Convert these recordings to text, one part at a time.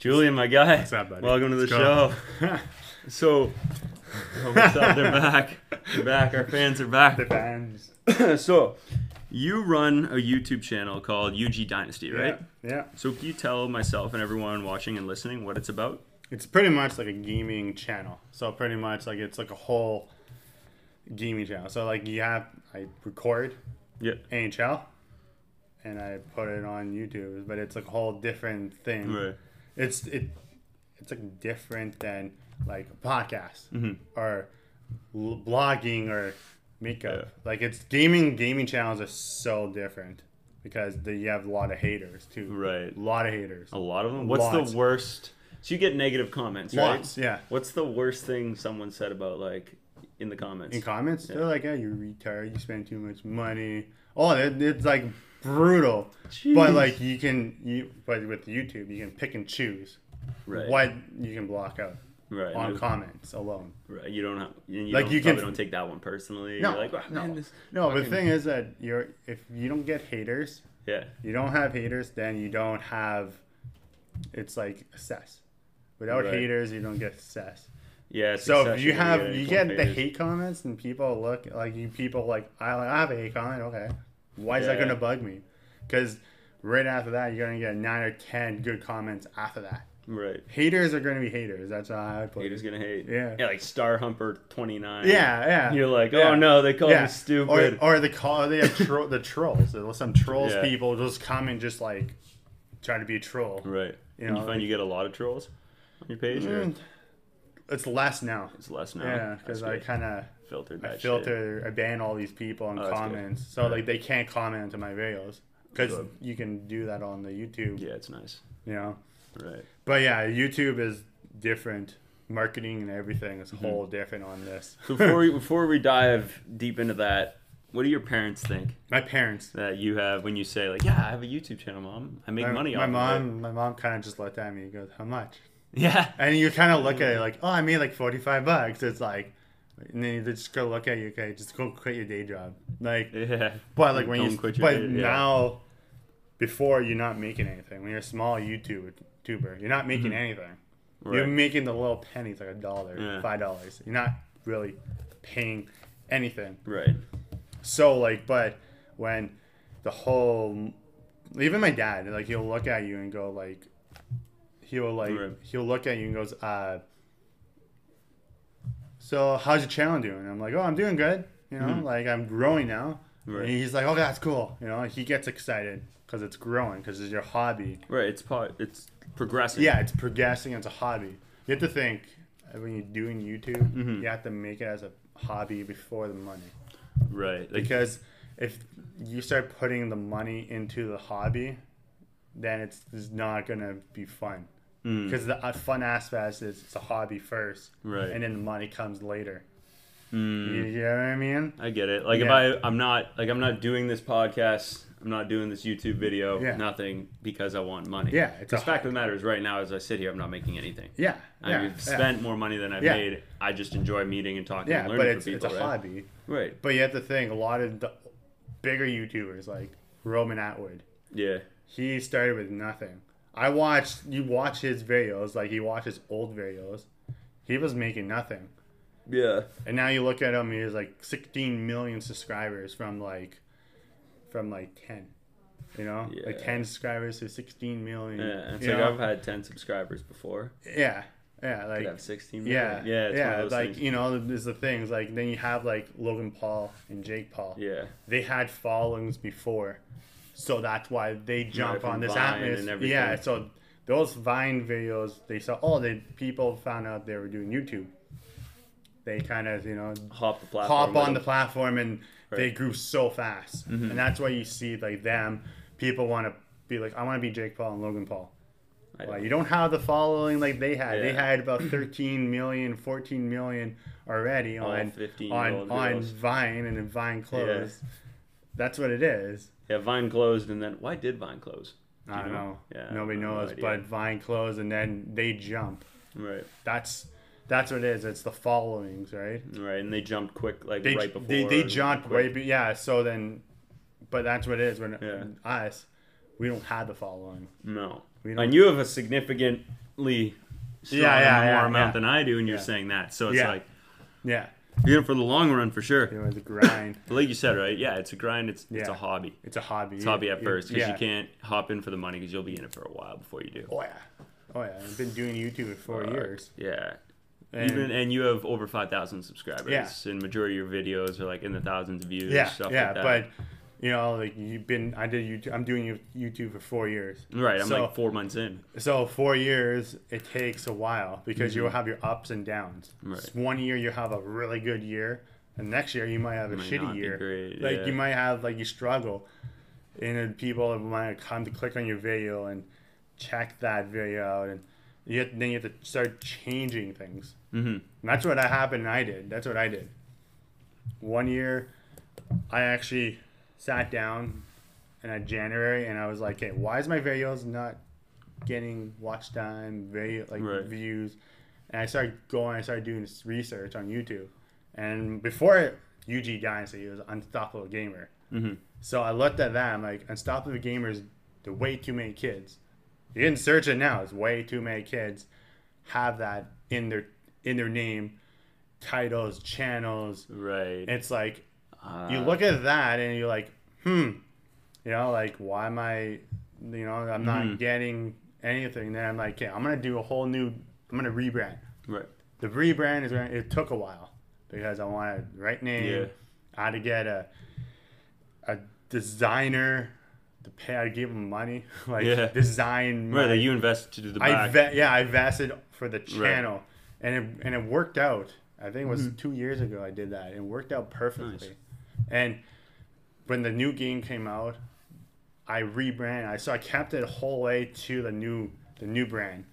Julian, my guy. What's up, buddy? Welcome to the show. So, oh, what's up? They're back. They're back. Our fans are back. the fans. so, you run a YouTube channel called UG Dynasty, right? Yeah, yeah. So, can you tell myself and everyone watching and listening what it's about? It's pretty much like a gaming channel. So pretty much like it's like a whole gaming channel. So like you have I record Yeah. NHL and I put it on YouTube, but it's like a whole different thing. Right. It's it it's like different than like a podcast Mhm. or l- blogging or makeup. Yeah. Like it's gaming. Gaming channels are so different because they, you have a lot of haters too. Right. A lot of haters. A lot of them. What's Lots. the worst? So you get negative comments, right? Yeah. What's the worst thing someone said about like in the comments? In comments, they're like, "Yeah, you're retarded. You spend too much money." Oh, it, it's like brutal. Jeez. But like you can, you but with YouTube, you can pick and choose right. what you can block out Right. on comments alone. right. You don't have. You Like, don't, you can- don't take that one personally. No, like, "Oh, no. man, No, but the thing is that you're if you don't get haters, Yeah. you don't have haters, then you don't have. It's like assess. Without Right. haters, you don't get assess. Yeah. So if you have you get get the hate comments and people look like you people like I I have a hate comment okay why is that gonna bug me because right after that you're gonna get nine or ten good comments after that Right. haters are gonna be haters that's how I would put Haters it gonna hate. Yeah. Yeah, like Star Humper twenty nine. yeah yeah You're like, Yeah. oh no, they call yeah me stupid. or or the call they have tro- the trolls There's some trolls Yeah. people just come and just like try to be a troll right. You know, you find like- you get a lot of trolls on your page, Mm, it's less now it's less now. yeah because I kind of filtered I that shit. filter, I ban all these people in Oh, comments, so like they can't comment on my videos because Good. you can do that on the YouTube, Yeah, it's nice. you know. Right. But yeah, YouTube is different. Marketing and everything is Mm-hmm. whole different on this. So before we before we dive deep into that, what do your parents think my parents, that you have when you say like, yeah, I have a YouTube channel, mom. I make my, money my off mom, of it. my mom kind of just looked at me and goes, "How much?" Yeah. And you kind of look at it like, "Oh, I made like forty five bucks." It's like, and then you just go look at you, okay, just go quit your day job, like. Yeah. But like when Don't you, quit your but day- yeah. now, before you're not making anything. When you're a small YouTube tuber, you're not making anything. Right. You're making the little pennies, like a dollar, Yeah. five dollars. You're not really paying anything. Right. So like, but when the whole, even my dad, like he'll look at you and go like, he'll like Right. he'll look at you and goes, uh. So how's your channel doing? I'm like, oh, I'm doing good. You know, Mhm. like I'm growing now. Right. And he's like, oh, that's cool. You know, he gets excited because it's growing because it's your hobby. Right. It's part. It's progressing. Yeah, it's progressing. It's a hobby. You have to think uh, when you're doing YouTube, Mhm. you have to make it as a hobby before the money. Right. Like, Because if you start putting the money into the hobby, then it's, it's not gonna be fun. Mm, Because the uh, fun aspect is it's a hobby first, right. and then the money comes later. Mm. You, you know what I mean? I get it. Like Yeah. if I I'm not like I'm not doing this podcast, I'm not doing this YouTube video, Yeah. nothing because I want money. Yeah, it's The fact of the matter is right now as I sit here I'm not making anything. Yeah, I've yeah. spent more money than I've made. I just enjoy meeting and talking Yeah, and but it's from it's a right? hobby. Right. But you have to think a lot of the bigger YouTubers like Roman Atwood. Yeah. He started with nothing. I watched you watch his videos, like he watches old videos. He was making nothing. Yeah. And now you look at him, he has like 16 million subscribers from like from like 10. You know? Like 10 subscribers to 16 million. Yeah. It's like know? I've had ten subscribers before. Yeah. Yeah, like could have sixteen. yeah. Yeah. It's yeah, those like things. you know, there's the things like then you have like Logan Paul and Jake Paul. Yeah. they had followings before, so that's why they jump on this atmosphere. Yeah, so those Vine videos, they saw. Oh, the people found out they were doing YouTube. They kind of you know Hop the platform. hop on the platform and they grew so fast, Mhm. and that's why you see like them. People want to be like, I want to be Jake Paul and Logan Paul. Well, you don't have the following like they had. They had about 13 million, 14 million already on 15-year-old on on. Vine and then Vine closed. That's what it is. Yeah. Vine closed, and then why did Vine close? Do I don't know. Yeah. Nobody no knows, but Vine closed and then they jump. Right. That's that's what it is. It's the followings, right? Right. And they jumped quick, like They right before. they, they jumped quick. way yeah. So then, but that's what it is. When Yeah. us, we don't have the following. No. We don't. And you have a significantly strong Yeah, yeah, more yeah, amount yeah. than I do, and you're saying that. So it's Yeah. like Yeah, you're in it for the long run for sure. it was a grind. But like you said, right? Yeah, it's a grind. It's it's a hobby. It's a hobby. It's a hobby at first because yeah. you can't hop in for the money because you'll be in it for a while before you do. Oh yeah, oh yeah. I've been doing YouTube for four Uh, years. Yeah. And- Even and you have over five thousand subscribers. Yeah. And majority of your videos are like in the thousands of views. yeah, stuff yeah. like that. but you know, like you've been, I did YouTube. I'm doing YouTube for four years. right, I'm so- like four months in. So four years, it takes a while because Mm-hmm. you'll have your ups and downs. Right. One year you have a really good year, and next year you might have a Might shitty year. Like yeah. you might have like you struggle, and then people might come to click on your video and check that video out, and you have, then you have to start changing things. Mm-hmm. And that's what I happened. I did. That's what I did. One year, I actually sat down in January and I was like, "Hey, why is my videos not getting watch time, video like Right. views?" And I started going. I started doing this research on YouTube. And before it, UG Dynasty, it was Unstoppable Gamer. Mm-hmm. So I looked at that. I'm like, Unstoppable Gamers, the way too many kids. You can search it now. It's way too many kids have that in their in their name, titles, channels. Right. It's like you Uh, look at that and you're like, hmm, you know, like why am I, you know, I'm not Mhm. getting anything. Then I'm like, okay, I'm gonna do a whole new. I'm gonna rebrand. Right. The rebrand is gonna. It took a while because I wanted the right name. Yeah. I had to get a a designer to pay. I gave him money, like Yeah. design. Right. That you invest to do the I ve- yeah, I vested for the channel, and it and it worked out. I think it was two years ago I did that. It worked out perfectly. Mm-hmm. Nice. And when the new game came out, I rebranded. I so I kept it whole way to the new the new brand.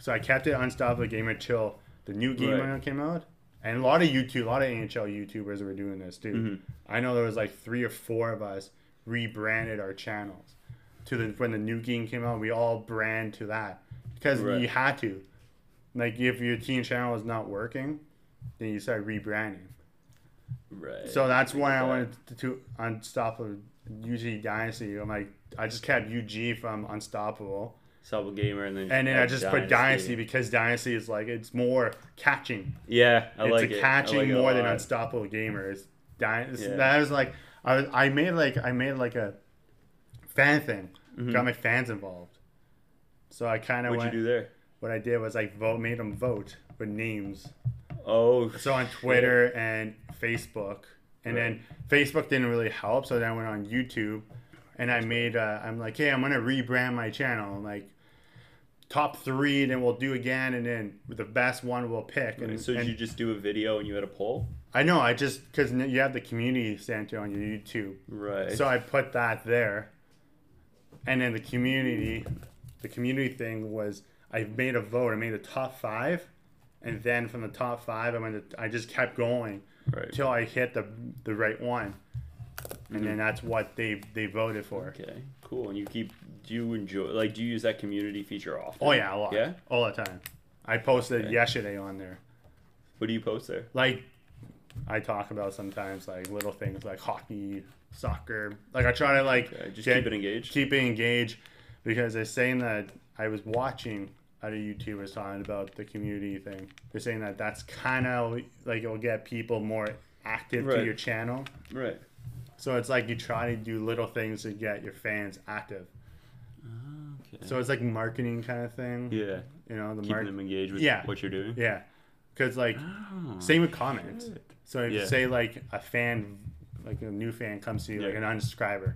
So I kept it Unstoppable Gamer till the new game Right. came out. And a lot of YouTube, a lot of NHL YouTubers were doing this too. Mhm. I know there was like three or four of us rebranded our channels to the when the new game came out. We all brand to that because Right. you had to. Like if your team channel is not working, then you start rebranding. Right. So that's why I wanted to, to Unstoppable UG Dynasty. I'm like, I just kept UG from Unstoppable, Subtle gamer and then and then I just put Dynasty because Dynasty is like it's more catching. Yeah, I it's like a it. I catching like it more than. Unstoppable Gamer. It's Dynasty. Yeah. That was like I was, I made like I made like a fan thing. Mhm. Got my fans involved. So I kind of What'd you do there? What I did was I vote, made them vote with names. Oh, So on Twitter and Facebook, and then Facebook didn't really help. So then I went on YouTube, and I made. Uh, I'm like, hey, I'm gonna rebrand my channel. I'm like, top three, then we'll do again, and then the best one we'll pick. And, so did and you just do a video and you had a poll? I know, I just because you have the community center on your YouTube, Right. so I put that there, and then the community, the community thing was I made a vote. I made a top five, and then from the top five, I went. To, I just kept going right. I hit the the right one, and Mhm. then that's what they they voted for. Okay, cool. And you keep. Do you enjoy? Like, do you use that community feature often? Oh yeah, a lot. Yeah. all the time. I posted Okay. yesterday on there. What do you post there? Like, I talk about sometimes like little things like hockey, soccer. Like I try to like Okay, just get- keep it engaged. keep it engaged because they're saying that I was watching other YouTubers talking about the community thing. They're saying that that's kind of like it'll get people more active to your channel. Right. So it's like you try to do little things to get your fans active. Okay. So it's like marketing kind of thing. yeah, You know, the keeping mark. them engaged with Yeah. what you're doing. Yeah, because like Oh, same with comments. shit. So if Yeah. say like a fan, like a new fan comes to you, like an unsubscriber,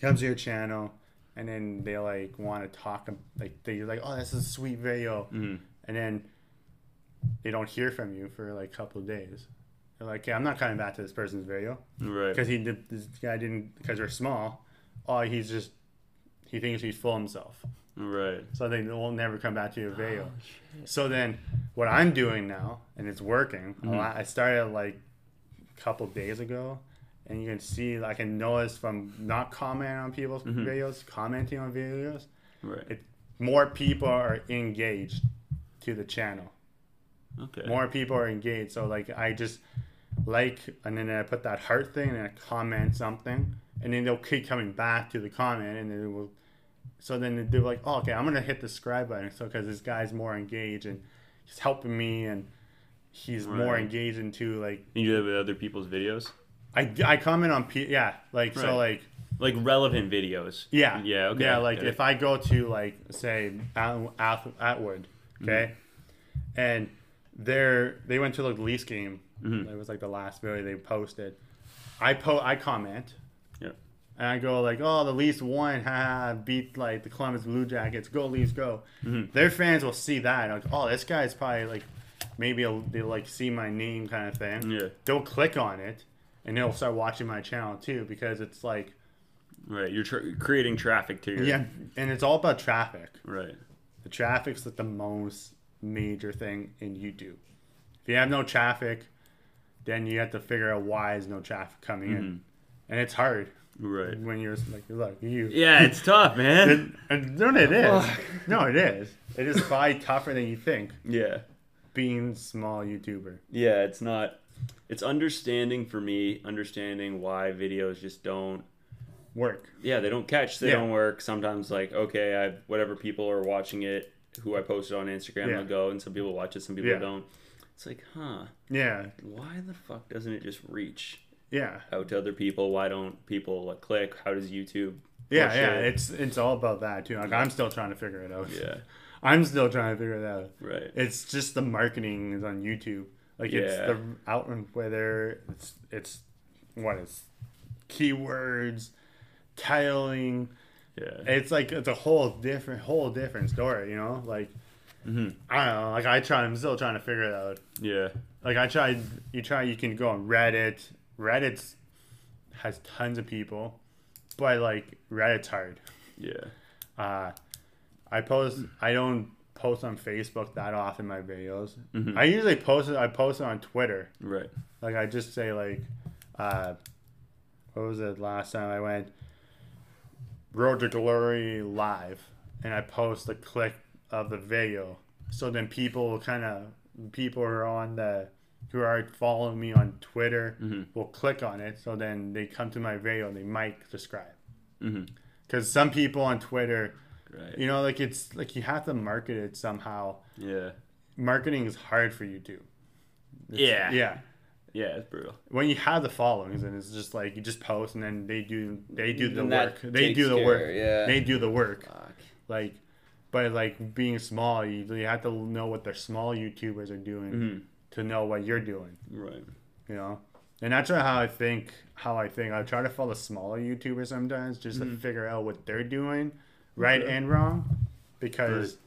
comes to your channel, and then they like want to talk, like they're like, oh, this is a sweet video, Mhm. and then they don't hear from you for like a couple of days. They're like, okay, I'm not coming back to this person's video Right. because he did, this guy didn't because they're small. Oh, he's just he thinks he's full himself. Right. So they will never come back to your video. Oh. So then, what I'm doing now, and it's working. a Mhm. lot- I started like a couple days ago, and you can see, I can notice from not commenting on people's Mhm. videos, commenting on videos, Right. it- more people are engaged to the channel. Okay. More people are engaged. So like, I just like, and then I put that heart thing, and I comment something, and then they'll keep coming back to the comment, and then it will so then they're like, oh, okay, I'm gonna hit the subscribe button, so because this guy's more engaged and he's helping me and he's more Right. engaged into like You do that with other people's videos, I, I comment on P yeah like so like like relevant videos. yeah Yeah. Okay. yeah like it. if I go to like say At- At- Atwood okay Mm-hmm. and they're they went to the Leafs game Mhm. it was like the last video they posted I po I comment Yeah. and I go like oh the Leafs won haha beat like the Columbus Blue Jackets go Leafs go Mhm. their fans will see that like oh this guy's probably like maybe they'll like see my name kind of thing Yeah. they'll click on it and they'll start watching my channel too because it's like Right. You're tr- creating traffic to your. yeah and it's all about traffic Right. the traffic's like the most major thing in youtube if you have no traffic then you have to figure out why is no traffic coming in mm-hmm. and it's hard Right. when you're like look you Yeah, it's tough, man. and, and no it is no it is it is probably tougher than you think yeah. being small youtuber Yeah, it's not. It's understanding for me, understanding why videos just don't. work Yeah, they don't catch. They Yeah. don't work. Sometimes, like, okay, I whatever people are watching it, who I posted on Instagram, Yeah. go, and some people watch it, some people Yeah. don't. It's like, huh? yeah Why the fuck doesn't it just reach yeah out to other people? Why don't people like click? How does YouTube? yeah yeah it? it's it's all about that too like i'm still trying to figure it out yeah, i'm still trying to figure it out right. it's just the marketing is on YouTube. Like it's the out and whether it's it's what is keywords, titling. Yeah, It's like it's a whole different whole different story, you know? Like hmm I don't know, like I try I'm still trying to figure it out. yeah, Like I tried you try you can go on Reddit. Reddit's has tons of people, but like Reddit's hard. yeah. Uh, I post. I don't post on Facebook that often. My videos. Mhm. I usually post it. I post it on Twitter. Right. Like I just say like, uh, what was it last time I went? Road to Glory live, and I post the clip of the video. So then people will kind of people who are on the who are following me on Twitter Mhm. will click on it. So then they come to my video. They might subscribe because some people on Twitter Right. you know, like it's like you have to market it somehow. Yeah. Marketing is hard for you too. Yeah. Yeah. Yeah, it's brutal. When you have the followings and it's just like you just post and then they do they do the work. They do the care, work. yeah. They do the work. Fuck. Like but like being small, you, you have to know what the small YouTubers are doing Mhm. to know what you're doing, Right. you know? And that's how I think how I think. I try to follow smaller YouTubers sometimes just to figure out what they're doing, right and wrong. Because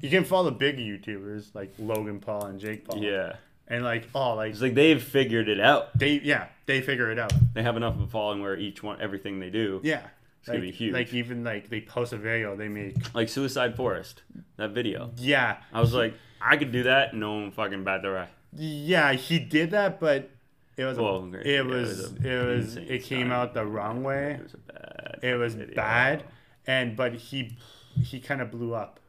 you can follow big YouTubers like Logan Paul and Jake Paul. Yeah. And like oh like It's like they've figured it out. they yeah, they figure it out. They have enough of a following where each one, everything they do, Yeah. It's gonna like, be huge. Like even like they post a video they make. like Suicide Forest, that video. Yeah. I was like, I could do that. No one fucking bat their eye. Yeah, he did that, but it was Well, great. it Yeah, it was was it was it came time. out the wrong way. It was a bad. It was video. bad, and but he he kind of blew up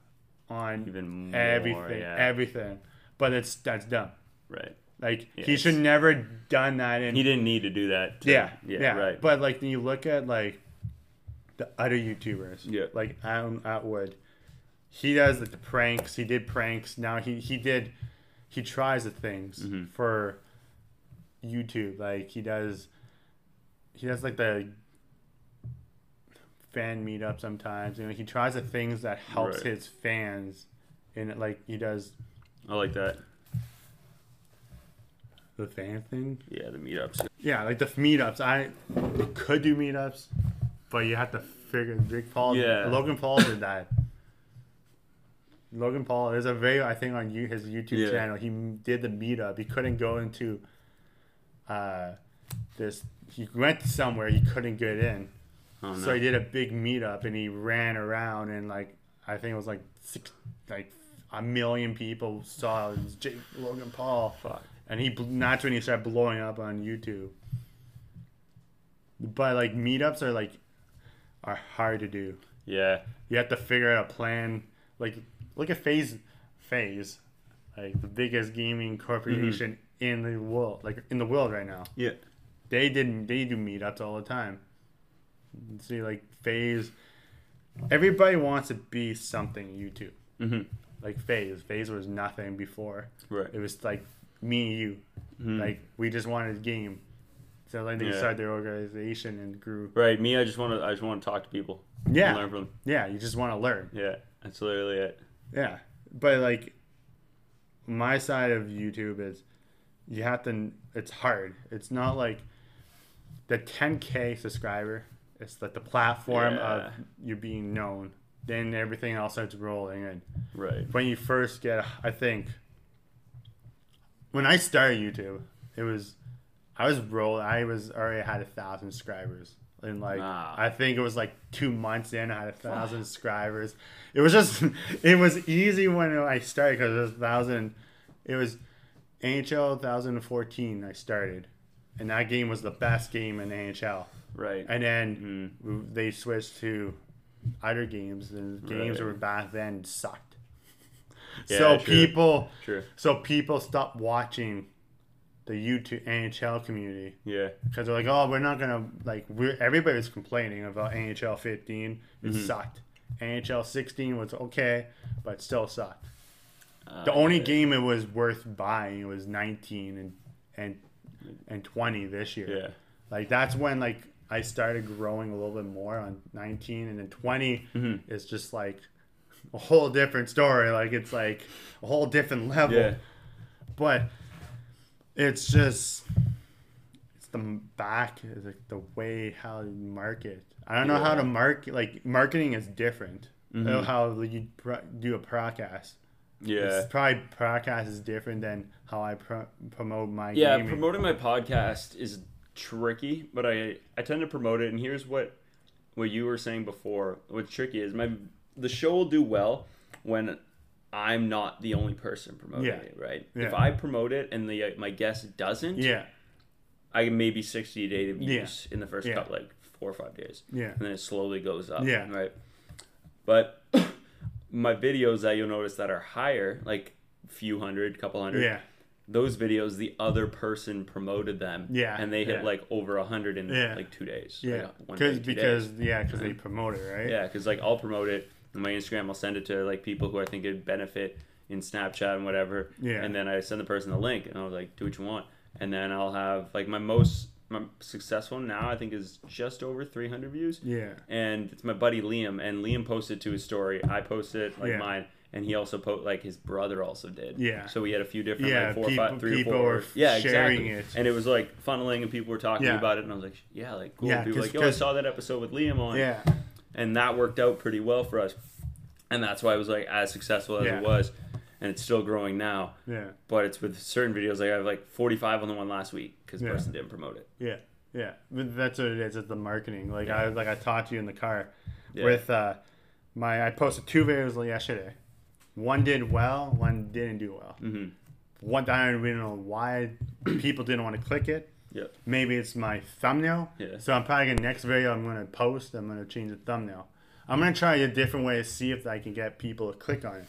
on Even more. everything yeah. everything. But it's that's dumb. right. Like he should never done that. And He didn't need to do that. to- yeah, Yeah. yeah, Right. But like when you look at like the other YouTubers, Yeah. like Adam Atwood, he does like, the pranks. He did pranks. Now he he did he tries the things Mhm. for YouTube. Like he does he does like the fan meetup sometimes. You know, he tries the things that helps Right. his fans. And like he does I like that. the fan thing. Yeah, the meetups. Yeah, like the meetups. I could do meetups, but you have to figure. Jake Paul, Yeah. Logan Paul did that. Logan Paul, there's a video I think on you his YouTube Yeah. channel. He did the meetup. He couldn't go into uh, this. He went somewhere he couldn't get in, Oh, no. so he did a big meetup and he ran around and like I think it was like six, like a million people saw it was Jake Logan Paul Fuck. and he that's when he started blowing up on YouTube. But like meetups are like are hard to do. Yeah. You have to figure out a plan. Like look at FaZe FaZe, like the biggest gaming corporation mm-hmm. in the world, like in the world right now. Yeah. They didn't. They do meetups all the time. See, like FaZe, everybody wants to be something YouTube. hmm Like FaZe. FaZe was nothing before. Right. It was like me and you. Mhm. Like we just wanted a game. So like they Yeah. started their organization and grew. Right. Me, I just want to. I just want to talk to people. Yeah. learn from them. Yeah, you just want to learn. Yeah. That's literally it. Yeah. But like my side of YouTube is you have to it's hard. It's not like the 10k subscriber. It's like the platform of you being known. Then everything else starts rolling and Right. when you first get I think when I started YouTube, it was I was roll I was already had a thousand subscribers. And like Ah. I think it was like two months in, I had a thousand subscribers. It was just it was easy when I started because it was a thousand. It was NHL 2014. I started, and that game was the best game in NHL. Right. And then Mhm. they switched to other games, and games Right. were back then sucked. Yeah, so true. people, True. so people stopped watching the YouTube NHL community Yeah. because they're like, oh, we're not gonna like. We're everybody was complaining about NHL 15. It Mhm. sucked. NHL 16 was okay, but still sucked. Uh, The only yeah. game it was worth buying was 19 and and and 20 this year. Yeah. Like that's when like I started growing a little bit more on 19 and then 20 Mhm. is just like a whole different story. Like it's like a whole different level. Yeah. But it's just it's the back is like the way how you market. I don't know how to market. Like marketing is different. Mhm. How you pro- do a podcast. Yeah. It's probably podcast is different than how I pro- promote my Yeah. gaming. Promoting my podcast is tricky, but I I tend to promote it. And here's what what you were saying before. What's tricky is my the show will do well when I'm not the only person promoting Yeah. it. Right. Yeah. If I promote it and the my guest doesn't, yeah, I can maybe sixty to eighty Yeah. views in the first Yeah. couple like four or five days. yeah, and then it slowly goes up. Yeah. Right. But my videos that you'll notice that are higher, like few hundred, couple hundred, yeah, those videos, the other person promoted them. Yeah, And they hit yeah. like over a hundred in Yeah. like two days. yeah. Like, day, Because two because days. yeah, because they promote it, right? Yeah, because like I'll promote it on my Instagram. I'll send it to like people who I think it'd benefit in Snapchat and whatever. Yeah. And then I send the person the link, and I was like, do what you want. And then I'll have like my most my successful now I think is just over 300 views yeah, and it's my buddy Liam, and Liam posted to his story. I posted like Yeah. mine, and he also put like his brother also did. Yeah. So we had a few different Yeah, like four, people- five, three or four. yeah, sharing exactly. it. and it was like funneling, and people were talking Yeah. about it, and I was like, yeah, like cool. Yeah, people like, yo, I 'cause- saw that episode with Liam on, yeah, and that worked out pretty well for us, and that's why it was like as successful as Yeah. it was, and it's still growing now. yeah, But it's with certain videos, like I have like 45 on the one last week because Yeah. person didn't promote it. yeah, yeah. But that's what it is. It's the marketing. Like. I like I talked to you in the car Yeah. with uh my I posted two videos yesterday. One did well, one didn't do well. hmm One I don't even know why people didn't want to click it. Yep. Maybe it's my thumbnail. Yeah. So I'm probably gonna next video I'm gonna post. I'm gonna change the thumbnail. I'm gonna try a different way to see if I can get people to click on it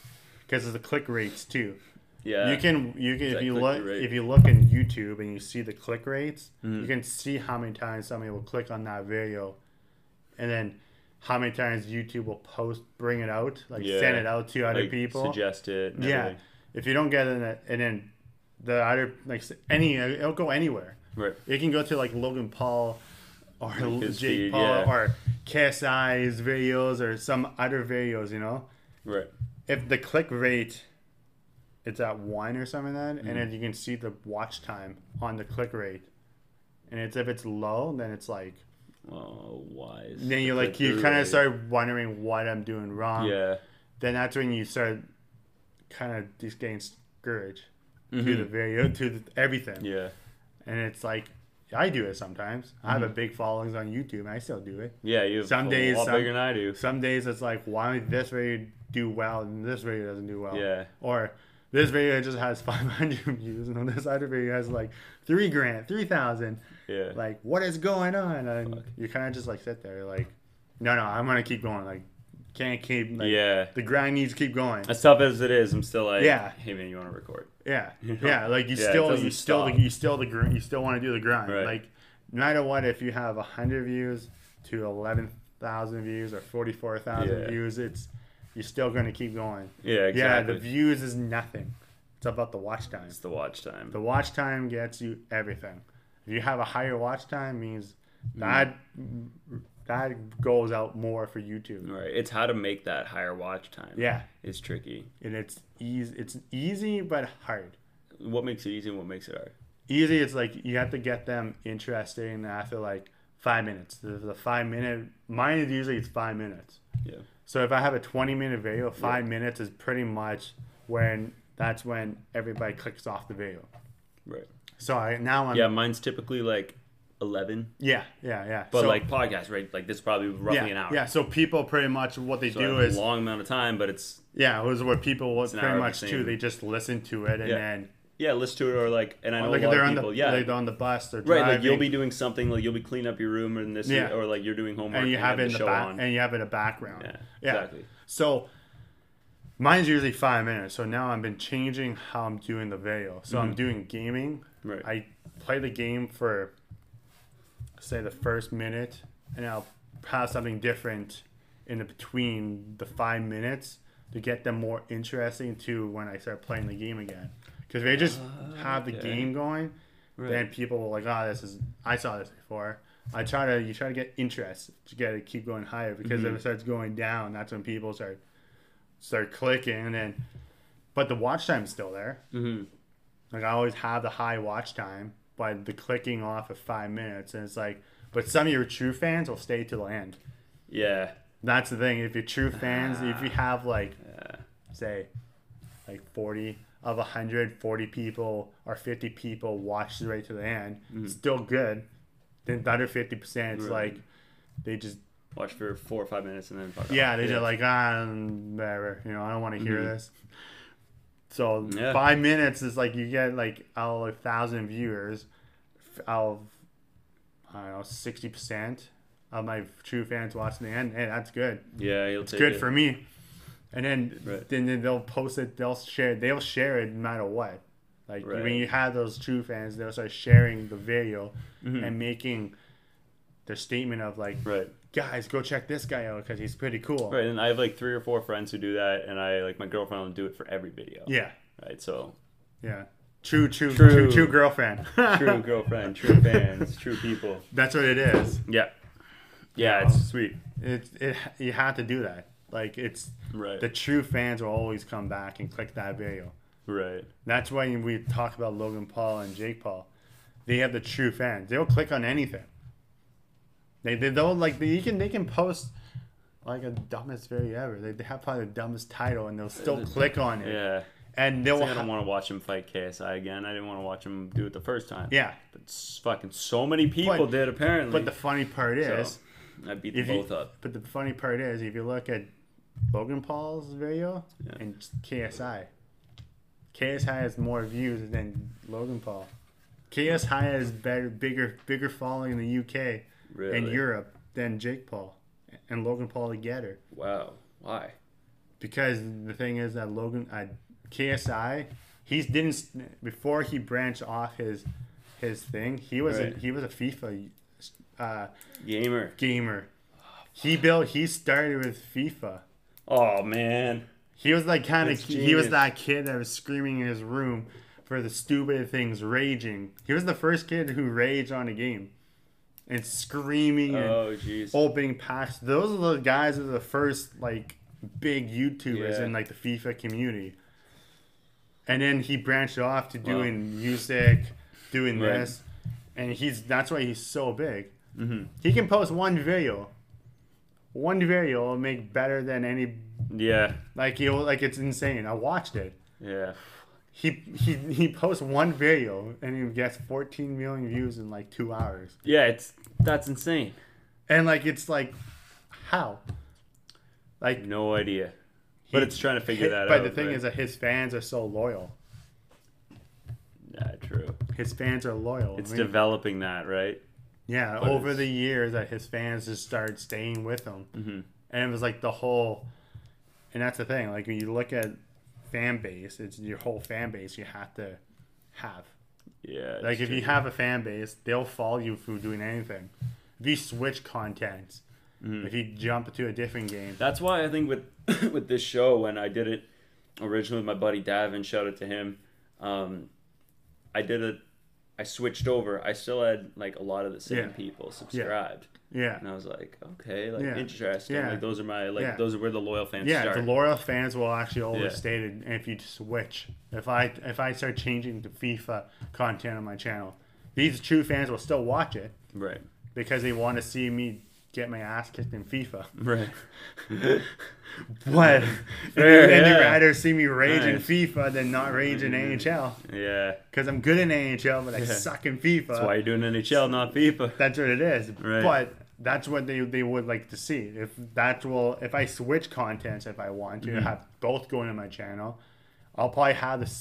because of the click rates too. Yeah. You can you can if you look rate. if you look in YouTube and you see the click rates, Mhm. you can see how many times somebody will click on that video, and then how many times YouTube will post bring it out like Yeah. send it out to other like, people. suggest it. Yeah. everything. If you don't get in it, and then the other like any it'll go anywhere. Right. It can go to like Logan Paul or Like Jake feed, Paul yeah. or KSI's videos or some other videos, you know? Right. If the click rate it's at one or something like that, Mm-hmm. and then you can see the watch time on the click rate. And it's if it's low, then it's like Oh, why? is then the you like you kind of start wondering what I'm doing wrong. Yeah. Then that's when you start kind of just getting discouraged to the video to the, everything. Yeah. And it's like I do it sometimes. I have a Mm-hmm. big followings on YouTube, and I still do it. Yeah. You have Some a days, lot some- bigger than I do. Some days it's like, why this video do well and this video doesn't do well? Yeah. Or this video just has 500 views and this other video has like three grand, 3,000. Yeah. Like, what is going on? And Fuck. you kind of just like sit there, like, no, no, I'm gonna keep going. Like, can't keep. Like, yeah. The grind needs to keep going. As tough as it is, I'm still like, Yeah. Hey man, you want to record? Yeah, yeah. Like you Yeah, still, you still, stop. you still the gr- you still want to do the grind. Right. Like, no matter what, if you have hundred views to eleven thousand views or forty four thousand Yeah. views, it's you're still gonna keep going. Yeah, exactly. Yeah, the views is nothing. It's about the watch time. it's the watch time. The watch time gets you everything. If you have a higher watch time, means Hmm. that that goes out more for YouTube. Right. It's how to make that higher watch time. Yeah, It's tricky. and it's easy. It's easy but hard. What makes it easy and what makes it hard? Easy, it's like you have to get them interesting after like five minutes. The, the five minute mine is usually it's five minutes. Yeah. So if I have a twenty minute video, five minutes is pretty much when that's when everybody clicks off the video. Right. So I, now I'm Yeah, mine's typically like 11, yeah yeah yeah. but So- like podcast, right? Like this is probably roughly yeah, an hour. Yeah, so people pretty much what they So do is a long amount of time, but it's yeah, it was what people an pretty much the do. They just listen to it and Yeah. then yeah, listen to it or like, and I know like a lot of people, the yeah, they're on the bus, they're right. Like you'll be doing something, like you'll be cleaning up your room and this, Yeah. or like you're doing homework and you have it in the show back on. and you have it in the background. yeah, Yeah. exactly. So mine's usually five minutes. So now I've been changing how I'm doing the video. So I'm mm-hmm. doing gaming. Mm-hmm. Right. I play the game for say the first minute, and I'll have something different in the between the five minutes to get them more interesting to when I start playing the game again. Because if they just have the okay. game going, Right. then people will like, oh, this is I saw this before. I try to you try to get interest to get it keep going higher because Mm-hmm. if it starts going down, that's when people start start clicking and then but the watch time's still there. hmm Like I always have the high watch time, but the clicking off of five minutes and it's like but some of your true fans will stay to the end. Yeah. That's the thing. If you're true fans, if Ah. you have like Yeah. say like 40 of 100 40 people or 50 people watch right to the end still good then the other 50% it's Mm-hmm. Right. like they just Watch for four or five minutes and then fuck yeah off. they just like ah whatever you know i don't want to hear Mhm. this so Yeah. five minutes is like you get like out of a thousand viewers out of i don't know 60% of my true fans watching the end hey that's good yeah, you'll take good it. for me. And then, Right. then then they'll post it. They'll share. They'll share it no matter what. Like Right. when you have those true fans, they'll start sharing the video Mhm. and making their statement of like, Right. Guys, go check this guy out because he's pretty cool. Right. And I have like three or four friends who do that, and I like my girlfriend will do it for every video. Yeah, Right. So yeah. True, true, True. true, true, girlfriend. true girlfriend, true fans, true people. That's what it is. Yeah. Yeah, it's sweet. It, it, you have to do that. Like it's Right. the true fans will always come back and click that video. right. That's why we talk about Logan Paul and Jake Paul. They have the true fans. They'll click on anything. They they don't like they can they can post like a dumbest video ever. They, they have probably the dumbest title and they'll still click on it. Yeah. And I, they'll I ha- don't want to watch him fight KSI again. I didn't want to watch him do it the first time. yeah. But fucking so many people But- did apparently. But the funny part So, is I beat them if you, both up. but the funny part is if you look at Logan Paul's video Yeah. and KSI, KSI has more views than Logan Paul. KSI has better, bigger, bigger following in the UK Really? and Europe than Jake Paul and Logan Paul together. Wow. Why? Because the thing is that Logan, uh, KSI, he didn't before he branched off his his thing. He was Right. a, he was a FIFA uh, Gamer. gamer. He built. He started with FIFA. Oh man. He was like kind of he was that kid that was screaming in his room for the stupid things, raging. He was the first kid who raged on a game and screaming and Oh jeez. opening packs. Those are the guys that are the first like big YouTubers Yeah. in like the FIFA community. And then he branched off to Wow. doing music, doing Right. this, and he's that's why he's so big. hmm He can post one video. One video will make better than any Yeah. like you like it's insane. I watched it. Yeah. He he he posts one video and he gets 14 million views in like 2 hours. Yeah. It's that's insane. And like it's like how? Like No idea. But it's trying to figure that but out. But the thing right? is that his fans are so loyal. yeah, true. His fans are loyal. It's I mean, developing that, right? yeah, but over it's- the years that his fans just started staying with him. hmm and it was like the whole and that's the thing like when you look at fan base it's your whole fan base you have to have Yeah. like if you have a fan base they'll follow you for doing anything if you switch content If you jump to a different game, That's why I think with with this show, when I did it originally with my buddy Davin, shout out to him. Um, I did it. I switched over. I still had like a lot of the same Yeah. people subscribed, yeah, yeah. and I was like, okay, like Yeah. interesting. Like those are my like those are where the loyal fans yeah. start. The loyal fans will actually always it. And if you switch, if I if I start changing to FIFA content on my channel, these true fans will still watch it right, because they want to see me get my ass kicked in FIFA. right. But Fair, and yeah. rather see me rage in FIFA than not rage in AHL. yeah, Because I'm good in AHL, but I Yeah. suck in FIFA. that's why you're doing NHL, not FIFA. That's what it is. Right. But that's what they, they would like to see. If that will, if I switch contents, if I want to Mm-hmm. have both going on my channel, I'll probably have the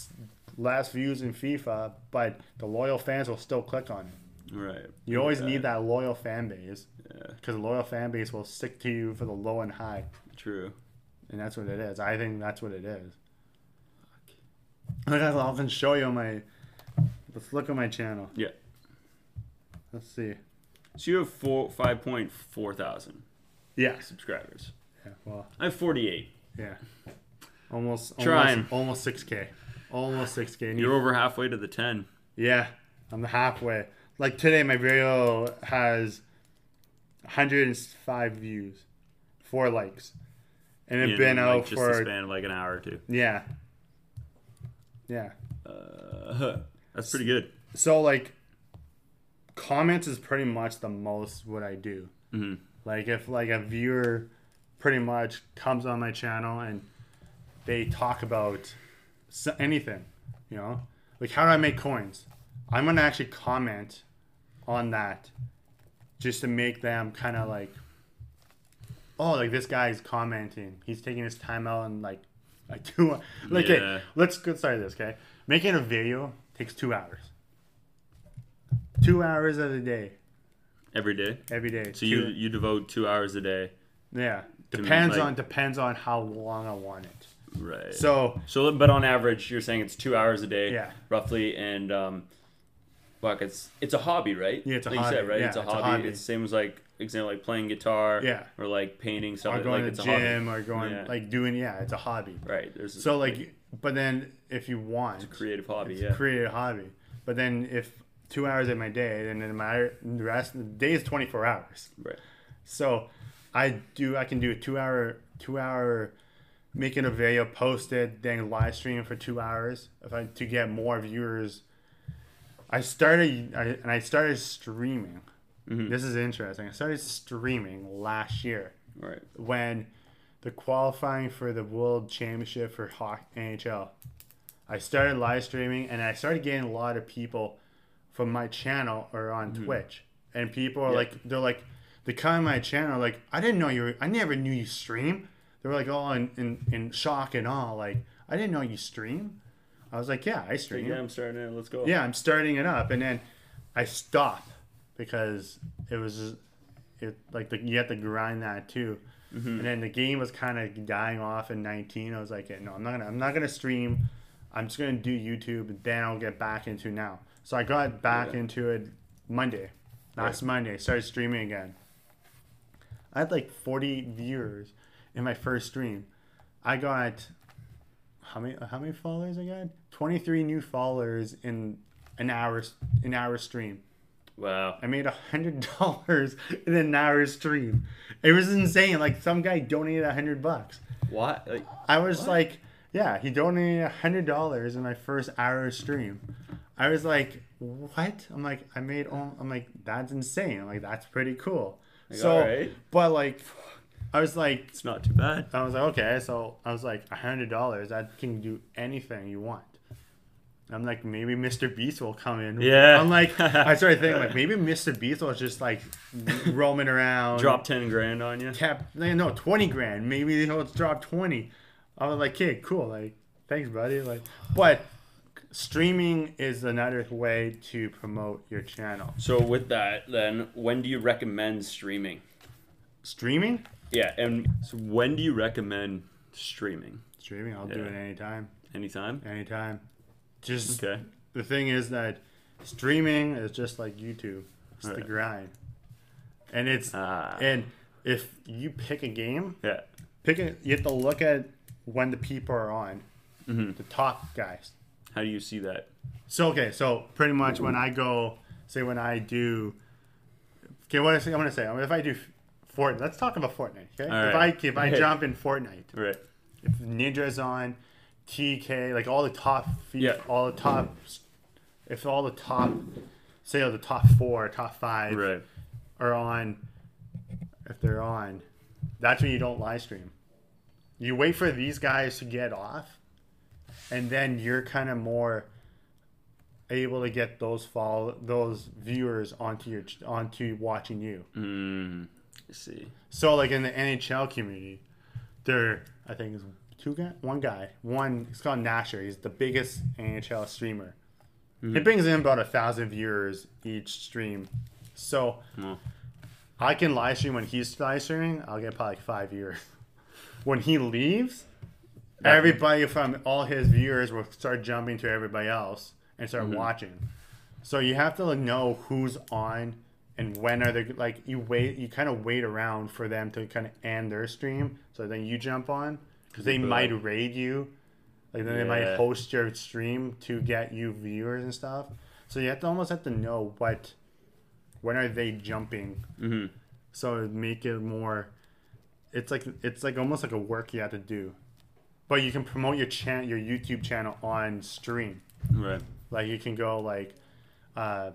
less views in FIFA, but the loyal fans will still click on it. Right. You always Yeah. need that loyal fan base Yeah, because loyal fan base will stick to you for the low and high, true. and that's what it is. I think that's what it is. Look, I'll often show you my. Let's look at my channel. Yeah. Let's see. So you have four five point four thousand Yeah. subscribers. Yeah. Well. I have forty eight. Yeah. Almost Trying. almost almost six K. Almost six K. You're over halfway to the ten. Yeah. I'm halfway. Like today my video has 105 views, four likes. And it's been like, out just for a span of like an hour or two. yeah. Yeah. Uh, that's pretty good. So like comments is pretty much the most what I do. Mhm. Like if like a viewer pretty much comes on my channel and they talk about anything, you know, like how do I make coins? I'm gonna actually comment on that just to make them kind of like, oh, like this guy's commenting. He's taking his time out and like, like two, like, Yeah. okay, let's get started this, okay? Making a video takes two hours. Two hours of the day, Every day. every day. So you Two- you devote two hours a day. yeah, depends like- on depends on how long I want it. Right. So So, but on average, you're saying it's two hours a day, Yeah. roughly, and um, fuck, it's it's a hobby, right? Yeah, it's a like You hobby. said, right? Yeah, it's a it's a hobby. hobby. It's the same as like example, like playing guitar, Yeah. or like painting something. or going like to it's gym or going Yeah. like doing yeah, it's a hobby. Right. There's So like, but then if you want it's a creative hobby, it's yeah. a creative hobby, but then if two hours of my day, then it matter the rest of the day is twenty four hours. right. So I do I can do a two hour two hour making a video, post it, then live stream for two hours if I to get more viewers. I started I, and I started streaming. Mhm. This is interesting. I started streaming last year Right. when the qualifying for the World Championship for hockey NHL. I started live streaming and I started getting a lot of people from my channel or on Twitch. And people are like they're like they come on my channel like I didn't know you were I never knew you stream. They were like all in, in, in shock and all like I didn't know you stream. I was like, Yeah, I stream. yeah, I'm starting it. Let's go. Yeah, I'm starting it up, and then I stop because it was it like the, you have to grind that too. Mm-hmm. And then the game was kind of dying off in 19. I was like, no, I'm not gonna I'm not gonna stream. I'm just gonna do YouTube, and then I'll get back into now. So I got back Yeah. into it Monday, last Monday. Started streaming again. I had like 40 viewers in my first stream. I got how many how many followers I got? 23 new followers in an hour an hour stream. Wow. I made a hundred dollars in an hour stream. It was insane. Like some guy donated a hundred bucks. What? Like, I was What? like, yeah, he donated a hundred dollars in my first hour stream. I was like, what? I'm like, I made. All, I'm like, that's insane. I'm like, that's pretty cool. Like, so, but like, I was like, it's not too bad. I was like, okay. So I was like, a hundred dollars. That can do anything you want. I'm like, maybe Mr. Beast will come in. Yeah. I'm like, I started thinking like, maybe Mr. Beast was just like roaming around. Drop ten grand on you. Cap, no, twenty grand. Maybe he'll drop twenty. I was like, okay, cool. Like, thanks, buddy. Like, but streaming is another way to promote your channel. So with that, then when do you recommend streaming? Streaming, Yeah, and so when do you recommend streaming? streaming. I'll do it anytime, Anytime. anytime. Just Okay. the thing is that streaming is just like YouTube. It's the grind, and it's Ah. and if you pick a game, Yeah. pick it. You have to look at when the people are on, Mhm. the top guys. How do you see that? So okay, so pretty much when I go, say when I do, okay, what I say, I'm gonna say, if I do Fortnite, let's talk about Fortnite. Okay, All if right. I if I jump in Fortnite, Right. if Ninja's on, TK, like all the top, Yeah. all the top, if all the top, say all the top four, top five Right. are on, if they're on, that's when you don't live stream. You wait for these guys to get off, and then you're kind of more able to get those follow those viewers onto your onto watching you. Mm. See. So like in the NHL community, there I think is two guy, one guy, one. It's called Nasher. He's the biggest NHL streamer. It brings in about a thousand viewers each stream. So Well, I can live stream when he's live streaming. I'll get probably like five viewers. When he leaves, everybody from all his viewers will start jumping to everybody else and start watching. So you have to know who's on and when are they like you wait you kind of wait around for them to kind of end their stream so then you jump on because they But, might raid you. Like then they might host your stream to get you viewers and stuff. So you have to almost have to know what when are they jumping. Hmm so it'd make it more it's like it's like almost like a work you have to do. But you can promote your chan your youtube channel on stream. Right. like you can go like uh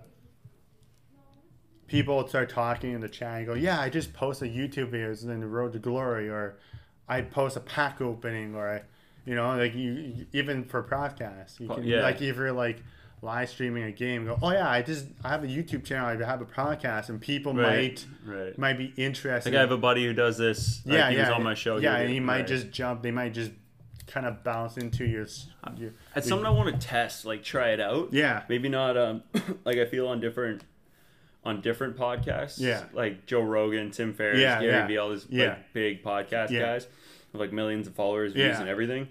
people start talking in the chat and go yeah i just posted youtube videos in the road to glory or i post a pack opening or i you know like you even for podcasts you can yeah. like if you're like live streaming a game go oh yeah i just i have a youtube channel i have a podcast and people Right. might Right. might be interested Like I have a buddy who does this. Like yeah, he yeah, was on my show. Yeah, and he might right. just jump. They might just kind of bounce into your. s- your It's something I want to test, like try it out. yeah, Maybe not um like I feel on different on different podcasts. Yeah. Like Joe Rogan, Tim Ferriss, Yeah, Gary yeah. Vee, all these Yeah. like, big podcast guys with like millions of followers, views, Yeah. and everything.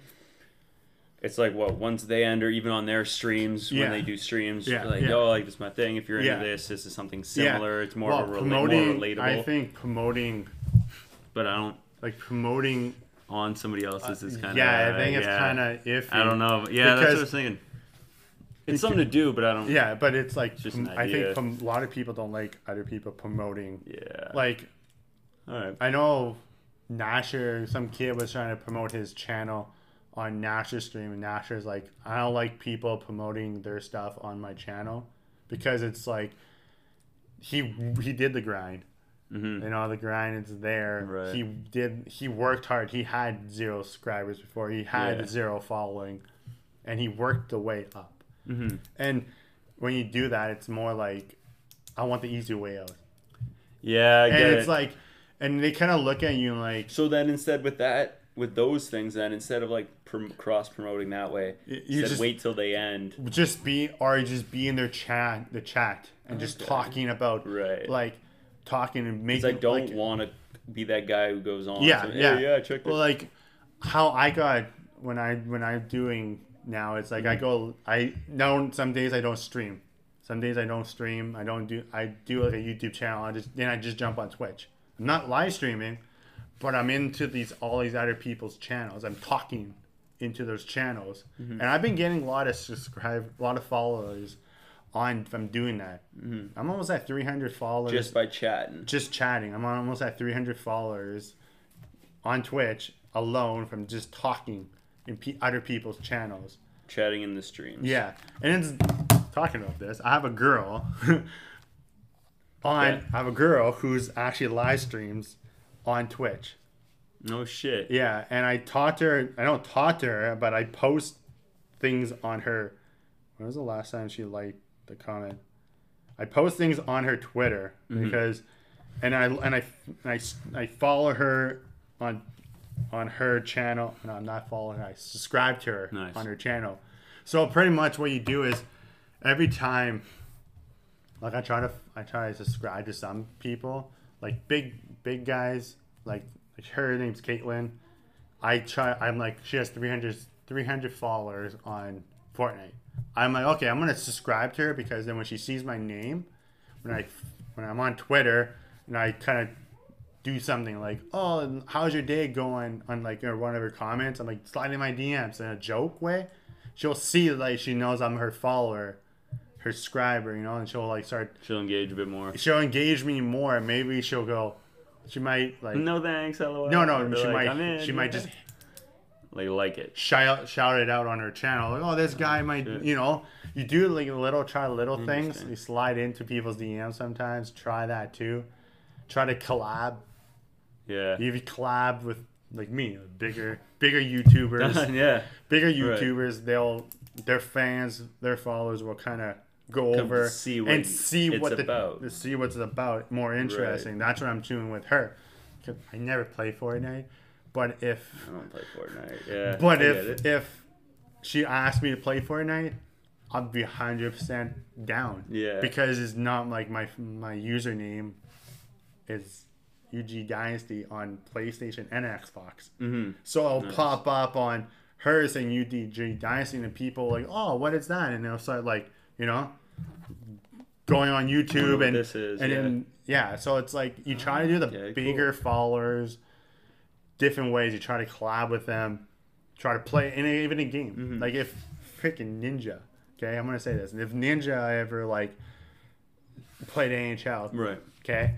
It's like what once they end or even on their streams when they do streams, Yeah, like oh like this is my thing. If you're into this, this is something similar. It's more well, of a rela- promoting. more relatable. I think promoting but I don't like promoting. on somebody else's is uh, kind of yeah, I think it's kind of iffy. I don't know. Yeah, that's what I Because- was thinking. It's something to do, but I don't. Yeah, but it's like just an I idea. think a lot of people don't like other people promoting. Yeah. Like all right. I know Nasher, some kid was trying to promote his channel on Nasher's stream, and Nasher's like, I don't like people promoting their stuff on my channel because it's like he he did the grind. hmm You know, the grind is there. Right. He did. He worked hard. He had zero subscribers before. He had Yeah. zero following, and he worked the way up. Hmm And when you do that, it's more like, I want the easy way out. Yeah, I and it's it. like, and they kind of look at you like, so then instead with that, with those things, then instead of like prom- cross promoting that way, You just- wait till they end. just be or just be in their chat, the chat, and just Okay. talking about Right. like talking and making. I don't like, want to be that guy who goes on. Yeah, so, hey, yeah. yeah. Check. Well, like how I got when I when I'm doing now, it's like I Mm-hmm. go. I now some days I don't stream. Some days I don't stream. I don't do. I do like a YouTube channel. I just then I just jump on Twitch. I'm not live streaming, but I'm into these all these other people's channels. I'm talking into those channels, Mm-hmm. and I've been getting a lot of subscribe, a lot of followers on from doing that. I'm almost at 300 followers Mm-hmm. just by chatting. just chatting. I'm almost at 300 followers on Twitch alone from just talking in pe- other people's channels. Chatting in the streams. Yeah, and it's talking about this. I have a girl on. Yeah. I have a girl who's actually live streams on Twitch. No shit. Yeah, and I taught her. I don't taught her, but I post things on her. When was the last time she liked the comment? I post things on her Twitter mm-hmm. because, and I and I and I I follow her on on her channel. No, I'm not following. I subscribe to her Nice. on her channel. So pretty much what you do is every time, like I try to I try to subscribe to some people, like big big guys, like, like her name's Caitlin. I try. I'm like she has 300 300 followers on Fortnite. I'm like okay, I'm gonna subscribe to her because then when she sees my name, when I when I'm on Twitter and I kind of do something like, "Oh, how's your day going?" on like or one of her comments. I'm like sliding my DMs in a joke way. She'll see like she knows I'm her follower, her subscriber, you know, and she'll like start. She'll engage a bit more. She'll engage me more. Maybe she'll go. She might like. No thanks, lol. No, no. She like, might. In, she might just like like it. shout shout it out on her channel. Like, oh, this guy oh, might, shit. you know, you do like little try little things. You slide into people's DMs sometimes. Try that too. Try to collab. Yeah. You collab with like me, bigger bigger YouTubers, yeah. bigger Right. YouTubers, they'll their fans, their followers will kind of go Come over see and see what the, about. see what's about. More interesting. That's what I'm doing with her. 'Cause I never play Fortnite, but if I don't play Fortnite. Yeah. but I if if she asked me to play Fortnite, I'd be hundred percent down. Yeah. Because it's not like my my username is UG Dynasty on PlayStation and Xbox. hmm So it'll Nice. pop up on her saying UDG Dynasty, and people like, oh, what is that? And they'll start like, you know, going on YouTube and this is, and yeah. then yeah. So it's like you try to do the bigger followers, different ways. You try to collab with them, try to play, and even a game. Mm-hmm. Like if freaking Ninja, okay, I'm gonna say this. If Ninja ever like played NHL, Right. okay,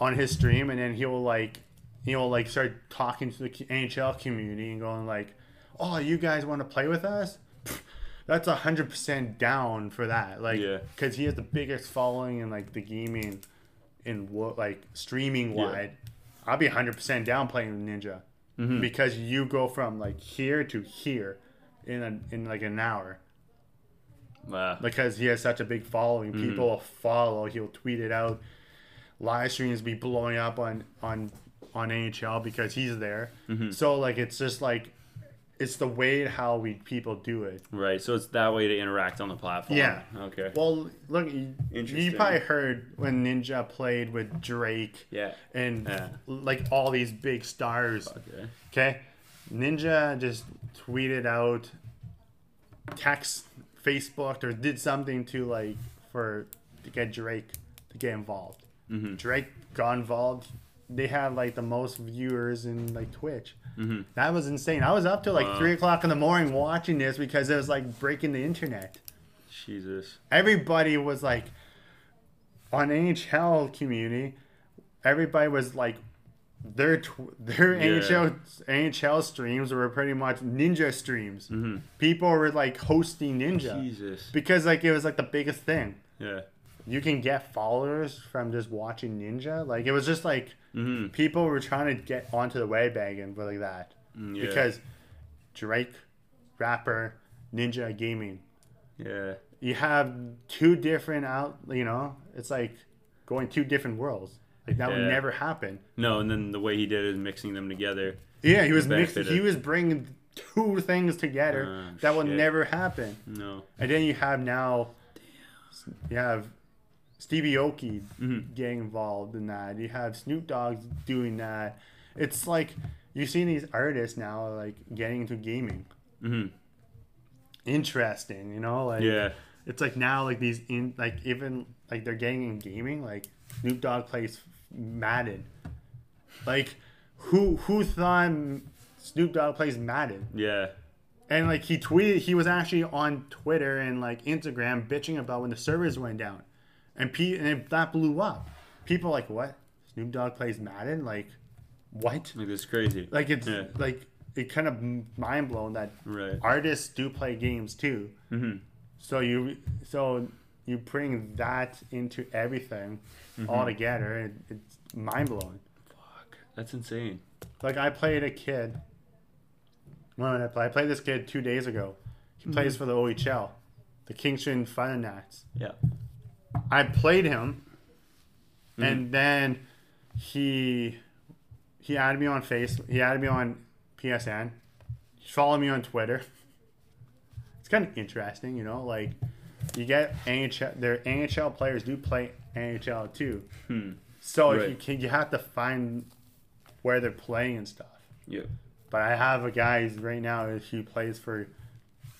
on his stream, and then he'll like, he'll like start talking to the NHL community and going like, "Oh, you guys want to play with us?" That's a hundred percent down for that, like, Yeah. because he has the biggest following in like the gaming, in what like streaming Yeah. wide. I'll be hundred percent down playing Ninja, Mhm. because you go from like here to here, in a, in like an hour Wow. because he has such a big following. Mm-hmm. People will follow. He'll tweet it out. Live streams be blowing up on on on NHL because he's there. Mm-hmm. So like it's just like it's the way how we people do it. Right. So it's that way to interact on the platform. Yeah. Okay. Well, look, you, you probably heard when Ninja played with Drake Yeah. and Yeah. like all these big stars. Okay. Okay, Ninja just tweeted out, text, Facebook, or did something to like for to get Drake to get involved. Mhm. Drake got involved. They had like the most viewers in like Twitch. Mhm. That was insane. I was up till like Wow. three o'clock in the morning watching this because it was like breaking the internet. Jesus. Everybody was like on NHL community. Everybody was like their tw- their Yeah. NHL NHL streams were pretty much ninja streams. Mhm. People were like hosting ninja Jesus. because like it was like the biggest thing. Yeah. You can get followers from just watching ninja. Like it was just like Mm-hmm. people were trying to get onto the wagon for like that Mm, Yeah. because Drake, rapper, ninja gaming. Yeah. You have two different out. You know, it's like going two different worlds. Like that would never happen. No, and then the way he did is mixing them together. Yeah, he was mixing. He was bringing two things together Oh, that will never happen. No. And then you have now, you have Steve Aoki Mhm. getting involved in that. You have Snoop Dogg doing that. It's like you see these artists now like getting into gaming. hmm Interesting, you know, like Yeah. it's like now like these in like even like they're getting in gaming. Like Snoop Dogg plays Madden. Like who who thought Snoop Dogg plays Madden? Yeah. And like he tweeted, he was actually on Twitter and like Instagram bitching about when the servers went down, and P and it, that blew up. People like what? Snoop Dogg plays Madden? Like what? Like is crazy. Like it's Yeah. like it kind of mind blown that Right. artists do play games too. hmm So you so you bring that into everything Mm-hmm. all together. And it's mind blowing. Fuck. That's insane. Like I played a kid. When I play, I played this kid two days ago. He plays for the OHL, the Kingston Thundercats. Yeah. I played him, and then he he added me on face. He added me on PSN. He followed me on Twitter. It's kind of interesting, you know. Like you get NHL. Their NHL players do play NHL too. Hmm. So Right. you can, you have to find where they're playing and stuff. Yeah. But I have a guy right now who plays for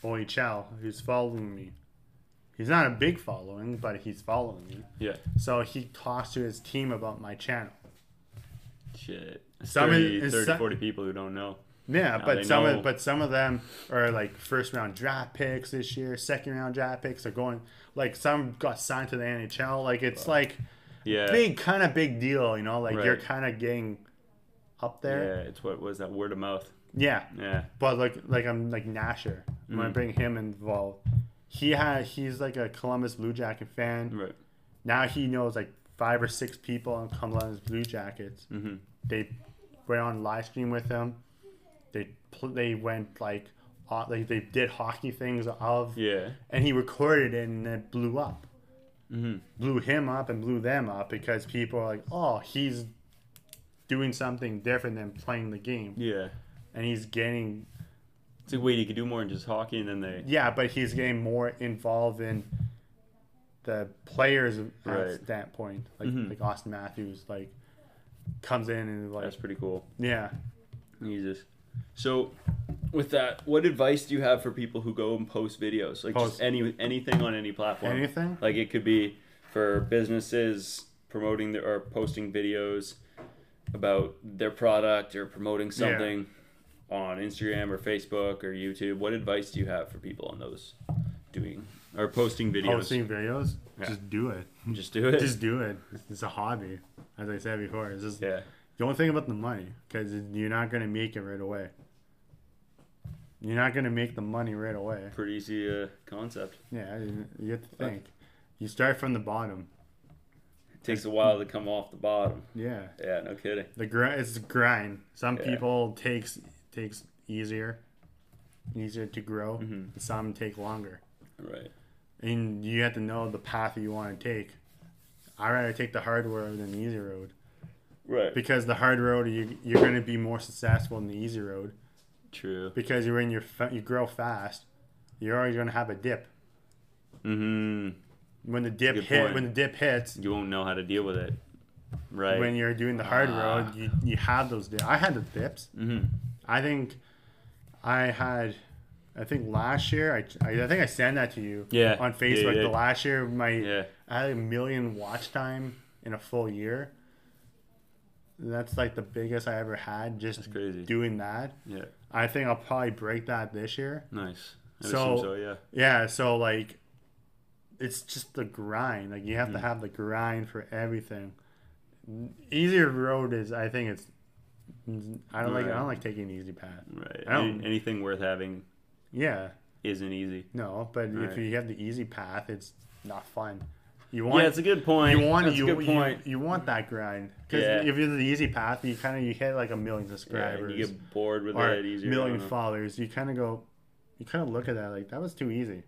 OHL who's following me. He's not a big following, but he's following me. Yeah. So he talks to his team about my channel. Shit. Some 30, is- 30 some- 40 people who don't know. Yeah, Now but some know. of but some of them are like first round draft picks this year, second round draft picks are going like some got signed to the NHL. Like it's like Yeah. big kind of big deal, you know, like you're kind of getting up there. Yeah, it's what was that word of mouth? Yeah. Yeah. But like like I'm like Nasher. I'm gonna Mhm. bring him involved. He had he's like a Columbus Blue Jacket fan. Right. Now he knows like five or six people on Columbus Blue Jackets. Mm-hmm. They went on live stream with him. They they went like like they did hockey things of Yeah. and he recorded it and it blew up. Mm-hmm. Blew him up and blew them up because people are like, oh, he's doing something different than playing the game, Yeah. and he's getting It's like, wait, you could do more than just hockey, and then they. yeah, but he's getting more involved in the players' at Right. point, like Mhm. like Auston Matthews, like comes in and like That's pretty cool. yeah, Jesus. So, with that, what advice do you have for people who go and post videos, like Post. just any anything on any platform? anything. Like it could be for businesses promoting their, or posting videos about their product or promoting something on Instagram or Facebook or YouTube. What advice do you have for people on those doing or posting videos? Posting videos, Yeah. just do it. Just do it. Just do it. It's- a hobby, as I said before. It's just yeah. don't think about the money because you're not gonna make it right away. You're not gonna make the money right away. Pretty easy uh, concept. Yeah, you, you have to think. You start from the bottom. It takes a while to come off the bottom. Yeah, Yeah, no kidding. the grind. It's grind. Some Yeah. people takes takes easier, easier to grow. Mhm. Some take longer, Right. and you have to know the path you want to take. I rather take the hard road than the easy road Right. because the hard road you you're going to be more successful than the easy road True. because you're in your you grow fast. You're always going to have a dip. hmm When the dip Good hit, point. when the dip hits, You won't know how to deal with it. Right. when you're doing the hard Ah. road, you, you have those dips. I had the dips. hmm I think I had, I think last year, I, I, think I sent that to you Yeah. on Facebook. yeah. The last year, my Yeah. I had a million watch time in a full year. That's like the biggest I ever had just doing that. Yeah. I think I'll probably break that this year. Nice. I So- so. Yeah. Yeah, so like it's just the grind. Like you have to Mm. have the grind for everything. Easier road is I think it's I don't like I don't like taking the easy path. Right. I don't- Any, anything worth having Yeah. isn't easy. No, but Right. if you have the easy path, it's not fun. You want. yeah, it's a good point. you want That's you, a good point. You, want that grind because Yeah. if you're the easy path, you kind of you hit like a million subscribers. yeah, you get bored with it easier. Million followers. You kind of go, you kind of look at that like that was too easy.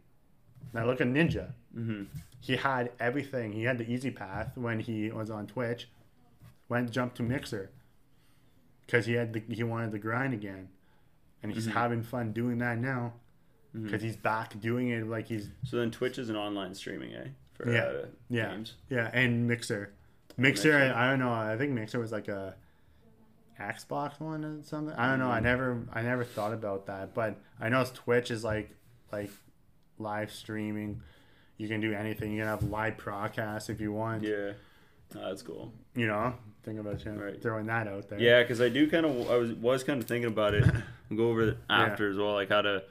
Now look at Ninja. Mm-hmm. He had everything. He had the easy path when he was on Twitch. Went jumped to Mixer because he had the, he wanted the grind again, and he's Mhm. having fun doing that now because he's back doing it like he's So then Twitch is an online streaming, eh? For Yeah. uh, Yeah. games. yeah and Mixer. Mixer, Mixer. I, I don't know. I think Mixer was like a Xbox one or something. I don't know. I Mhm. never I never thought about that, but I know Twitch is like like live streaming. You can do anything. You can have live broadcasts if you want. Yeah. Oh, that's cool. You know, think about you Right. throwing that out there. Yeah, because I do kind of. I was was kind of thinking about it. We'll go over it after as well, like how to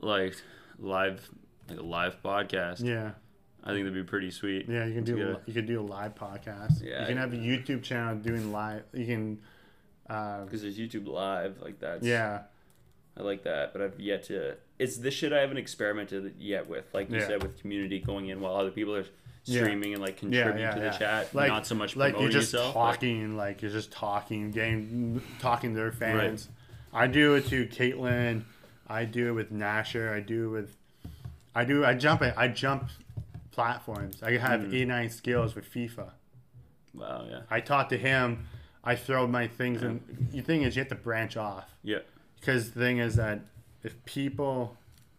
like live like a live podcast. Yeah, I think that'd be pretty sweet. yeah. You can do Yeah. a, you can do a live podcast. Yeah, you can have a YouTube channel doing live. You can, uh, Because there's YouTube Live, like that's yeah, I like that, but I've yet to. It's this shit I haven't experimented yet with, like you Yeah. said, with community going in while other people are Yeah. streaming and like yeah, contribute yeah, to the yeah. chat, Like- not so much like you're just yourself. but- talking, like you're just talking, getting talking to their fans. I do it to Caitlyn. I do it with Nasher. I do it with, I do. I jump it. I jump platforms. I have Mm. eight nine skills with FIFA. wow, yeah, I talk to him. I throw my things, and the thing is, you have to branch off. yeah, Because the thing is that if people,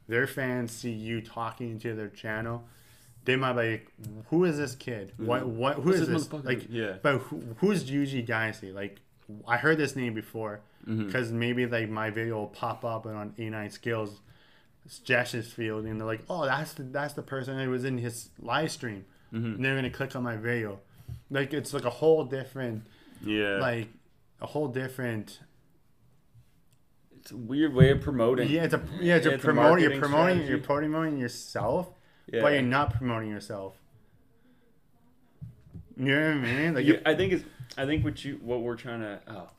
their fans see you talking to their channel, they might be like, "Who is this kid? What? What? Who What's is this? Like, Yeah. But who, who's Yuji Dynasty? Like, I heard this name before because maybe like my video will pop up and on A9 Skills, Jess's field, and they're like, "Oh, that's the that's the person that was in his live stream," Mhm. and they're gonna click on my video. Like, it's like a whole different Yeah. like a whole different. it's a weird way of promoting. Yeah, it's a yeah, it's Yeah, a it's a promoting. You're promoting. strategy. You're promoting yourself, Yeah. but you're not promoting yourself. You know what I mean? Like You- I think is I think what you what we're trying to oh,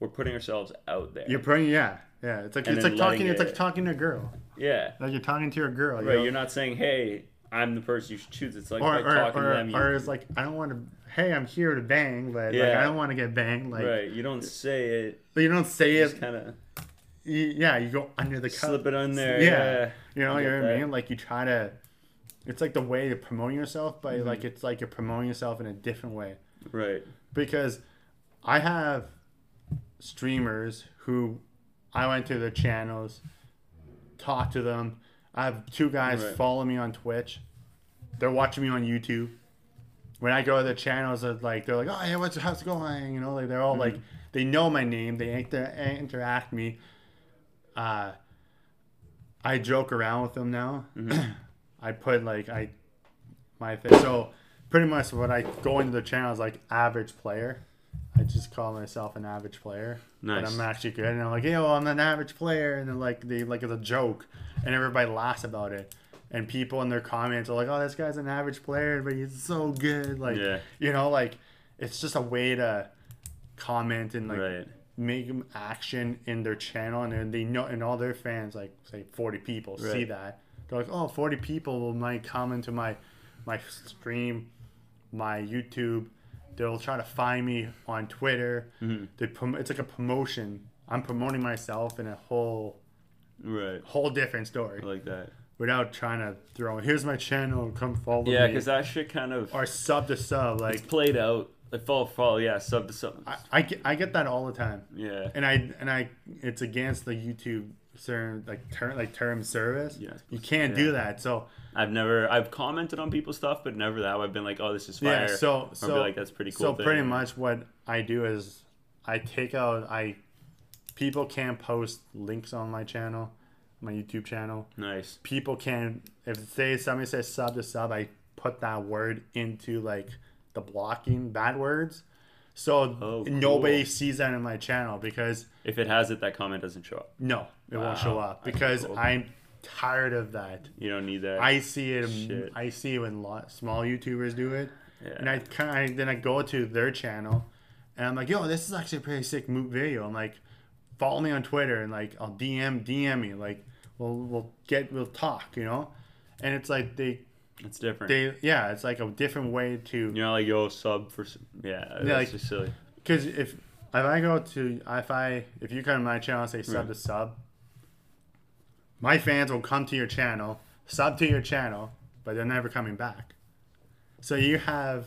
we're putting ourselves out there. you're putting yeah, yeah. It's like And it's like talking. letting It's like talking to a girl. yeah. Like you're talking to a girl. you Right. know? You're not saying, hey, I'm the person you should choose. It's like or by or, talking or, to them. You, or it's like I don't want to. Hey, I'm here to bang, but like Yeah. I don't want to get banged. Like, right. You don't say it. but you don't say Just it. kind of yeah, you go under the cup. slip it on there. Yeah. Yeah. You know, you know what I mean? Like you try to. It's like the way to promote yourself, but Mm-hmm. like it's like you're promoting yourself in a different way. Right. because I have streamers who I went to their channels, talked to them. I have two guys Right. follow me on Twitch. They're watching me on YouTube. When I go to their channels, they're like they're like, "Oh yeah, what's how's it going?" You know, like they're all like they know my name. They inter- interact me. Uh, I joke around with them now. I put like I my thing. So pretty much what I go into the channel is like average player. I just call myself an average player. But I'm actually good. And I'm like, yo, I'm an average player. And then like they like it's a joke. And everybody laughs about it. And people in their comments are like, oh, this guy's an average player, but he's so good. Like Yeah. you know, like it's just a way to comment and like right. make them action in their channel and then they know and all their fans like say 40 people see that they're like oh 40 people might come into my my stream my youtube they'll try to find me on twitter Mm-hmm. they prom- it's like a promotion i'm promoting myself in a whole Right. whole different story I like that. without trying to throw here's my channel come follow Yeah, me because that shit kind of or sub to sub like it's played out. Like follow, follow. Yeah, sub to sub. I, I, get, I get that all the time yeah. and I and I it's against the YouTube term like term like term service. Yeah. You can't do that. So I've never I've commented on people's stuff, but never that. I've been like, oh, this is fire. yeah, so Or so like that's pretty cool. so thing. pretty much what I do is I take out I people can post links on my channel, my YouTube channel. Nice. People can if they somebody says sub to sub, I put that word into like the blocking bad words. So Oh, nobody sees that in my channel because If it has it, that comment doesn't show up. no, it Wow, won't show up because cool. I'm tired of that. You don't need that. I see it. Shit. I see it when lot, small YouTubers do it, yeah. and I kind of then I go to their channel, and I'm like, "Yo, this is actually a pretty sick mo- video." I'm like, "Follow me on Twitter," and like I'll DM DM me, like we'll we'll get we'll talk, you know, and it's like they it's different. they yeah, it's like a different way to You're not like yo sub for yeah. That's like- just silly. because if if I go to if I if you come to my channel and say sub Right. to sub, my fans will come to your channel, sub to your channel, but they're never coming back. So you have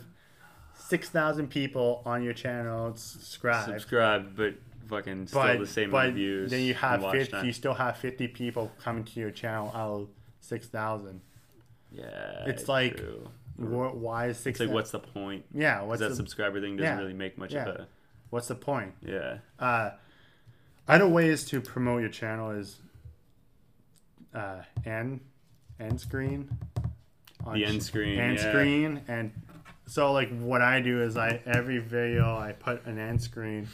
six thousand people on your channel subscribe, Subscribe, but fucking still but the same but views. then you have 50, you still have fifty people coming to your channel out of six thousand. Yeah, It's like-. Why is six? it's like what's the point? Yeah. What's that the subscriber thing doesn't yeah, really make much yeah. of a what's the point? yeah. Uh, other ways to promote your channel is uh, end end screen. on The end screen, End yeah. screen, and so like what I do is I every video I put an end screen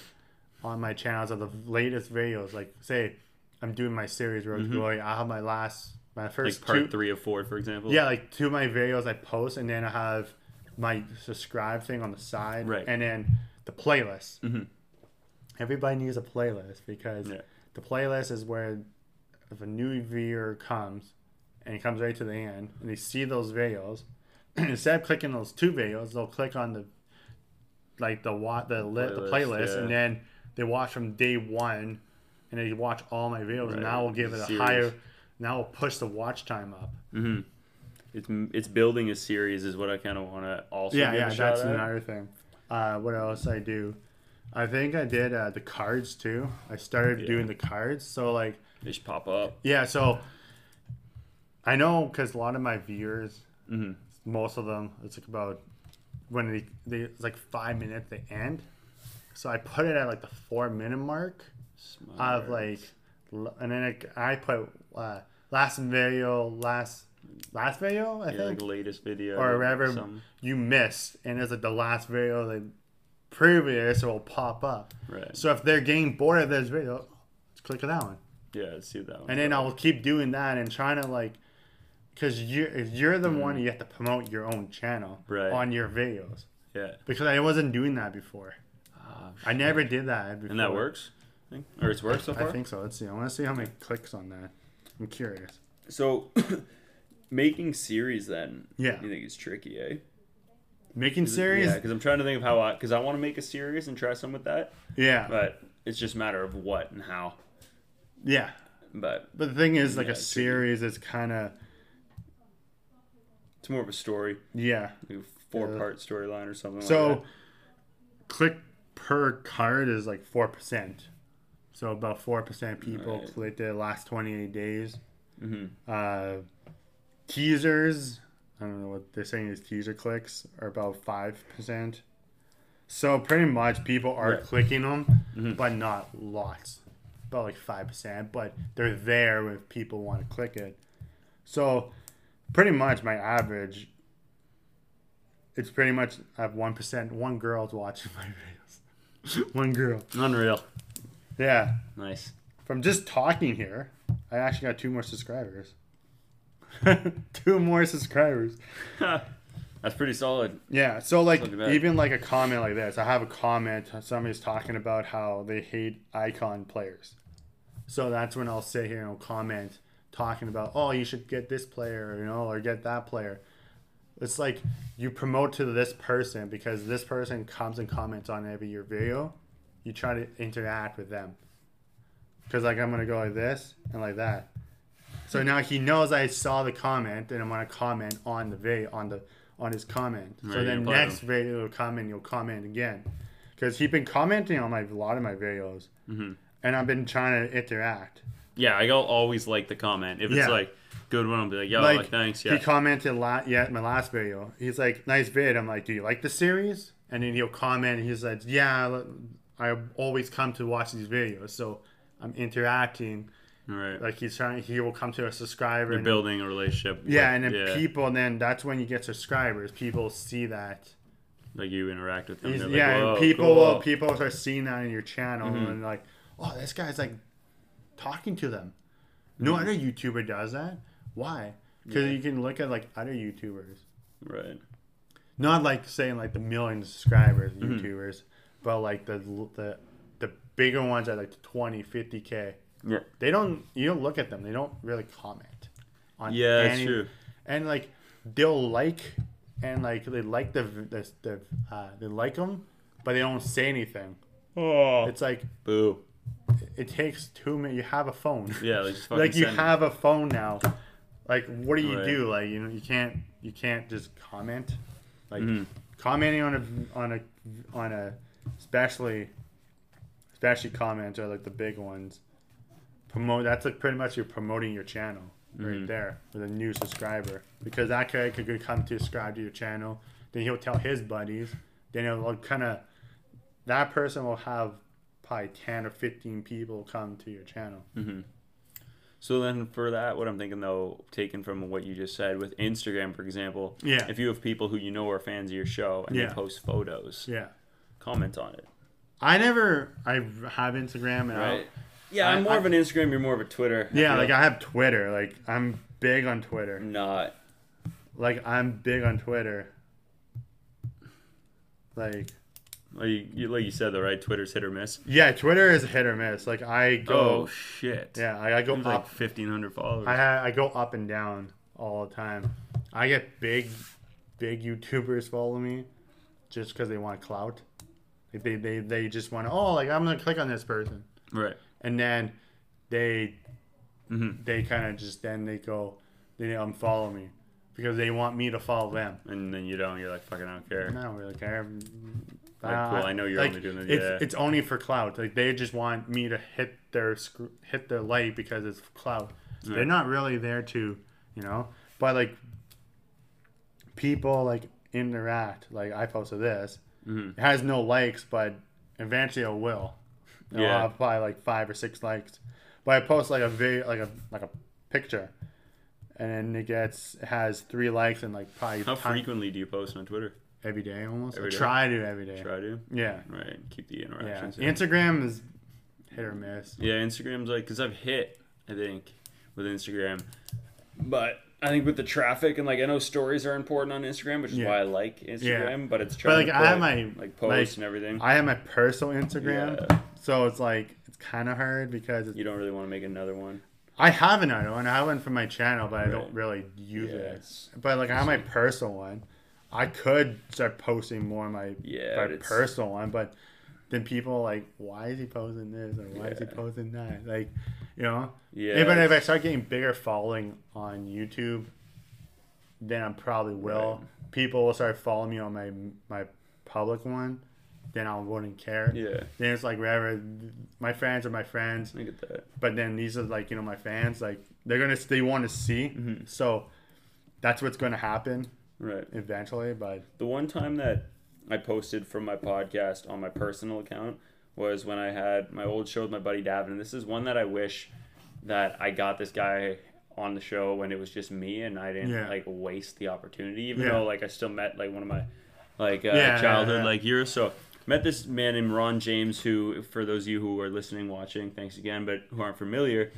on my channels of the latest videos. Like say I'm doing my series Road to Glory. I have my last my Like first part two, three of four, for example. yeah, like two of my videos I post, and then I have my subscribe thing on the side, Right. and then the playlist. Mhm. Everybody needs a playlist because Yeah. the playlist is where if a new viewer comes and it comes right to the end and they see those videos, instead of clicking those two videos, they'll click on the like the what the lit the Playlist, playlist, and then they watch from day one, and they watch all my videos. Right. And now we'll give it a Series. higher. Now we'll push the watch time up. hmm It's it's building a series is what I kind of want to also yeah, yeah, that's another thing. Uh, what else I do? I think I did uh, the cards too. I started Yeah. doing the cards. So like, They just pop up. yeah. So I know because a lot of my viewers, hmm most of them, it's like about when they, they it's like five minutes they end. So I put it at like the four minute mark Smart. of like, and then I, I put uh, last video, last last video. I yeah, think like latest video or whatever some- you missed, and it's like the last video that previous will pop up. Right. So if they're getting bored of this video, let's click on that one. Yeah, let's see that one. And then I'll keep doing that and trying to like, because you're if you're the one you have to promote your own channel Mm. Right. on your videos. yeah. Because I wasn't doing that before. Ah, I never did that before. and that works? Think? Or it's worked so far? I think so. Let's see. I want to see how many clicks on that. I'm curious. So, making series then, Yeah. you think is tricky, eh? Making series. Yeah, because I'm trying to think of how I, because I want to make a series and try some with that, Yeah. but it's just a matter of what and how. Yeah. But But the thing is, like Yeah, a it's tricky. series is kind of it's more of a story, yeah. like a four part storyline or something So, like click per card is like four percent. So about four percent people Right. clicked it last twenty eight days. that. hmm Uh, teasers, I don't know what they're saying is teaser clicks are about five percent. So pretty much people are Right. clicking them, Mhm. but not lots, about like five percent. But they're there if people want to click it. So pretty much my average. It's pretty much I have one percent. One girl's watching my videos. one girl. Unreal. Yeah. Nice. From just talking here, I actually got two more subscribers. two more subscribers. That's pretty solid. Yeah, so like Not too bad. even like a comment like this, I have a comment. Somebody's talking about how they hate icon players. So that's when I'll sit here and I'll comment talking about, oh, you should get this player, you know, or get that player. It's like you promote to this person because this person comes and comments on every your video. You try to interact with them. Because like I'm gonna go like this and like that. So now he knows I saw the comment and I'm gonna comment on the video on the on his comment. so then next video will come and you'll comment again. Because he's been commenting on my a lot of my videos. hmm And I've been trying to interact. Yeah, I go always like the comment. If it's Yeah. like good one, I'll be like, yo, Like, like, thanks. Yeah, he commented la- yeah, my last video. He's like, nice vid. I'm like, do you like the series? And then he'll comment. And He's like, yeah, I always come to watch these videos. So I'm interacting. right. Like he's trying, he will come to a subscriber. You're and building a relationship. yeah, with- and then yeah, people, then that's when you get subscribers. People see that. like you interact with them. They're like, yeah, and people cool." will people start seeing that in your channel Mhm. and like, oh, this guy's like talking to them. No Mhm. other YouTuber does that. Why? Because Yeah. you can look at like other YouTubers, Right. not like saying like the million subscribers Mhm. YouTubers, but like the the the bigger ones at like 20, 50 k. Yeah. They don't. You don't look at them. They don't really comment. On Yeah, that's any- true. and like they'll like and like they like the the, the uh, they like them, but they don't say anything. Oh. It's like Boo. it takes two minutes. You have a phone. Yeah, like like you send it. have a phone now. Like what do you Right. do? Like you know you can't you can't just comment. Like Mhm. commenting on a on a on a especially especially comments are like the big ones. Promote that's like pretty much you're promoting your channel right Mhm. there with a new subscriber because that guy could come to subscribe to your channel. Then he'll tell his buddies. Then it'll kind of that person will have probably ten or fifteen people come to your channel. hmm So then, for that, what I'm thinking though, taken from what you just said with Instagram, for example, Yeah. if you have people who you know are fans of your show and Yeah. they post photos, Yeah. Comment on it. I never I have Instagram and I'll- Right. Yeah, I'm I- more I- of an Instagram. You're more of a Twitter. yeah, feel. like I have Twitter. Like I'm big on Twitter. not. Like I'm big on Twitter. Like Like you, you- like you said though, right? Twitter's hit or miss. yeah, Twitter is hit or miss. Like I go. Oh go shit. yeah, I, I go It's like up. 1,500 followers. I I go up and down all the time. I get big, big YouTubers follow me, just because they want clout. Like they, they they just want to oh like I'm gonna click on this person, right. and then they hmm they kind of just then they go they unfollow me because they want me to follow them. And then you don't. You're like, fucking, I don't care. I don't really care. Like, cool, I know you're like, only doing it, It's, yeah. it's only for clout. Like they just want me to hit their sc- hit their light because it's clout. They're not really there to, you know. But like people like interact. Like I posted this. Hmm It has no likes, but eventually it will. It'll Yeah. have probably like five or six likes. But I post like a video, like a like a picture, and then it gets it has three likes and like probably How ton- frequently do you post on Twitter? every day almost. Every I day? try to every day. Try to Yeah. right keep the Yeah. interactions. in. Instagram is hit or miss. Yeah, Instagram's like because I've hit I think with Instagram, but I think with the traffic and like I know stories are important on Instagram, which is Yeah. why I like Instagram. But it's But like to I have my like posts like, and everything. I have my personal Instagram, Yeah. so it's like it's kind of hard because it's, you don't really want to make another one. I have another one. I have one for my channel, but I don't really use Yeah, it. But like I have my personal one. I could start posting more on my, Yeah, my personal one, but then people are like, why is he posing this or why is he posing that? Like, you know. Yeah, Even if I start getting bigger following on YouTube, then I probably will. People will start following me on my my public one. Then I wouldn't care. Yeah, Then it's like wherever my friends are my friends, I get that. but then these are like you know my fans. Like they're gonna they want to see. Mhm. So that's what's gonna happen Right. eventually. But The one time that I posted from my podcast on my personal account was when I had my old show with my buddy Davin. And this is one that I wish that I got this guy on the show when it was just me and I didn't Yeah. like waste the opportunity, even Yeah. though like I still met like one of my like uh, Yeah, childhood like years. So met this man named Ron James, who for those of you who are listening, watching, thanks again, but who aren't familiar,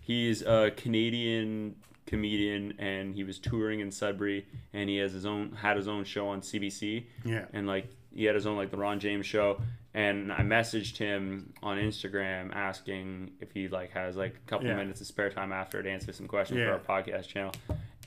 he's a Canadian comedian and he was touring in Sudbury and he has his own had his own show on CBC yeah, and like he had his own like the Ron James show and I messaged him on Instagram asking if he like has like a couple Yeah. minutes of spare time after to answer some questions Yeah. for our podcast channel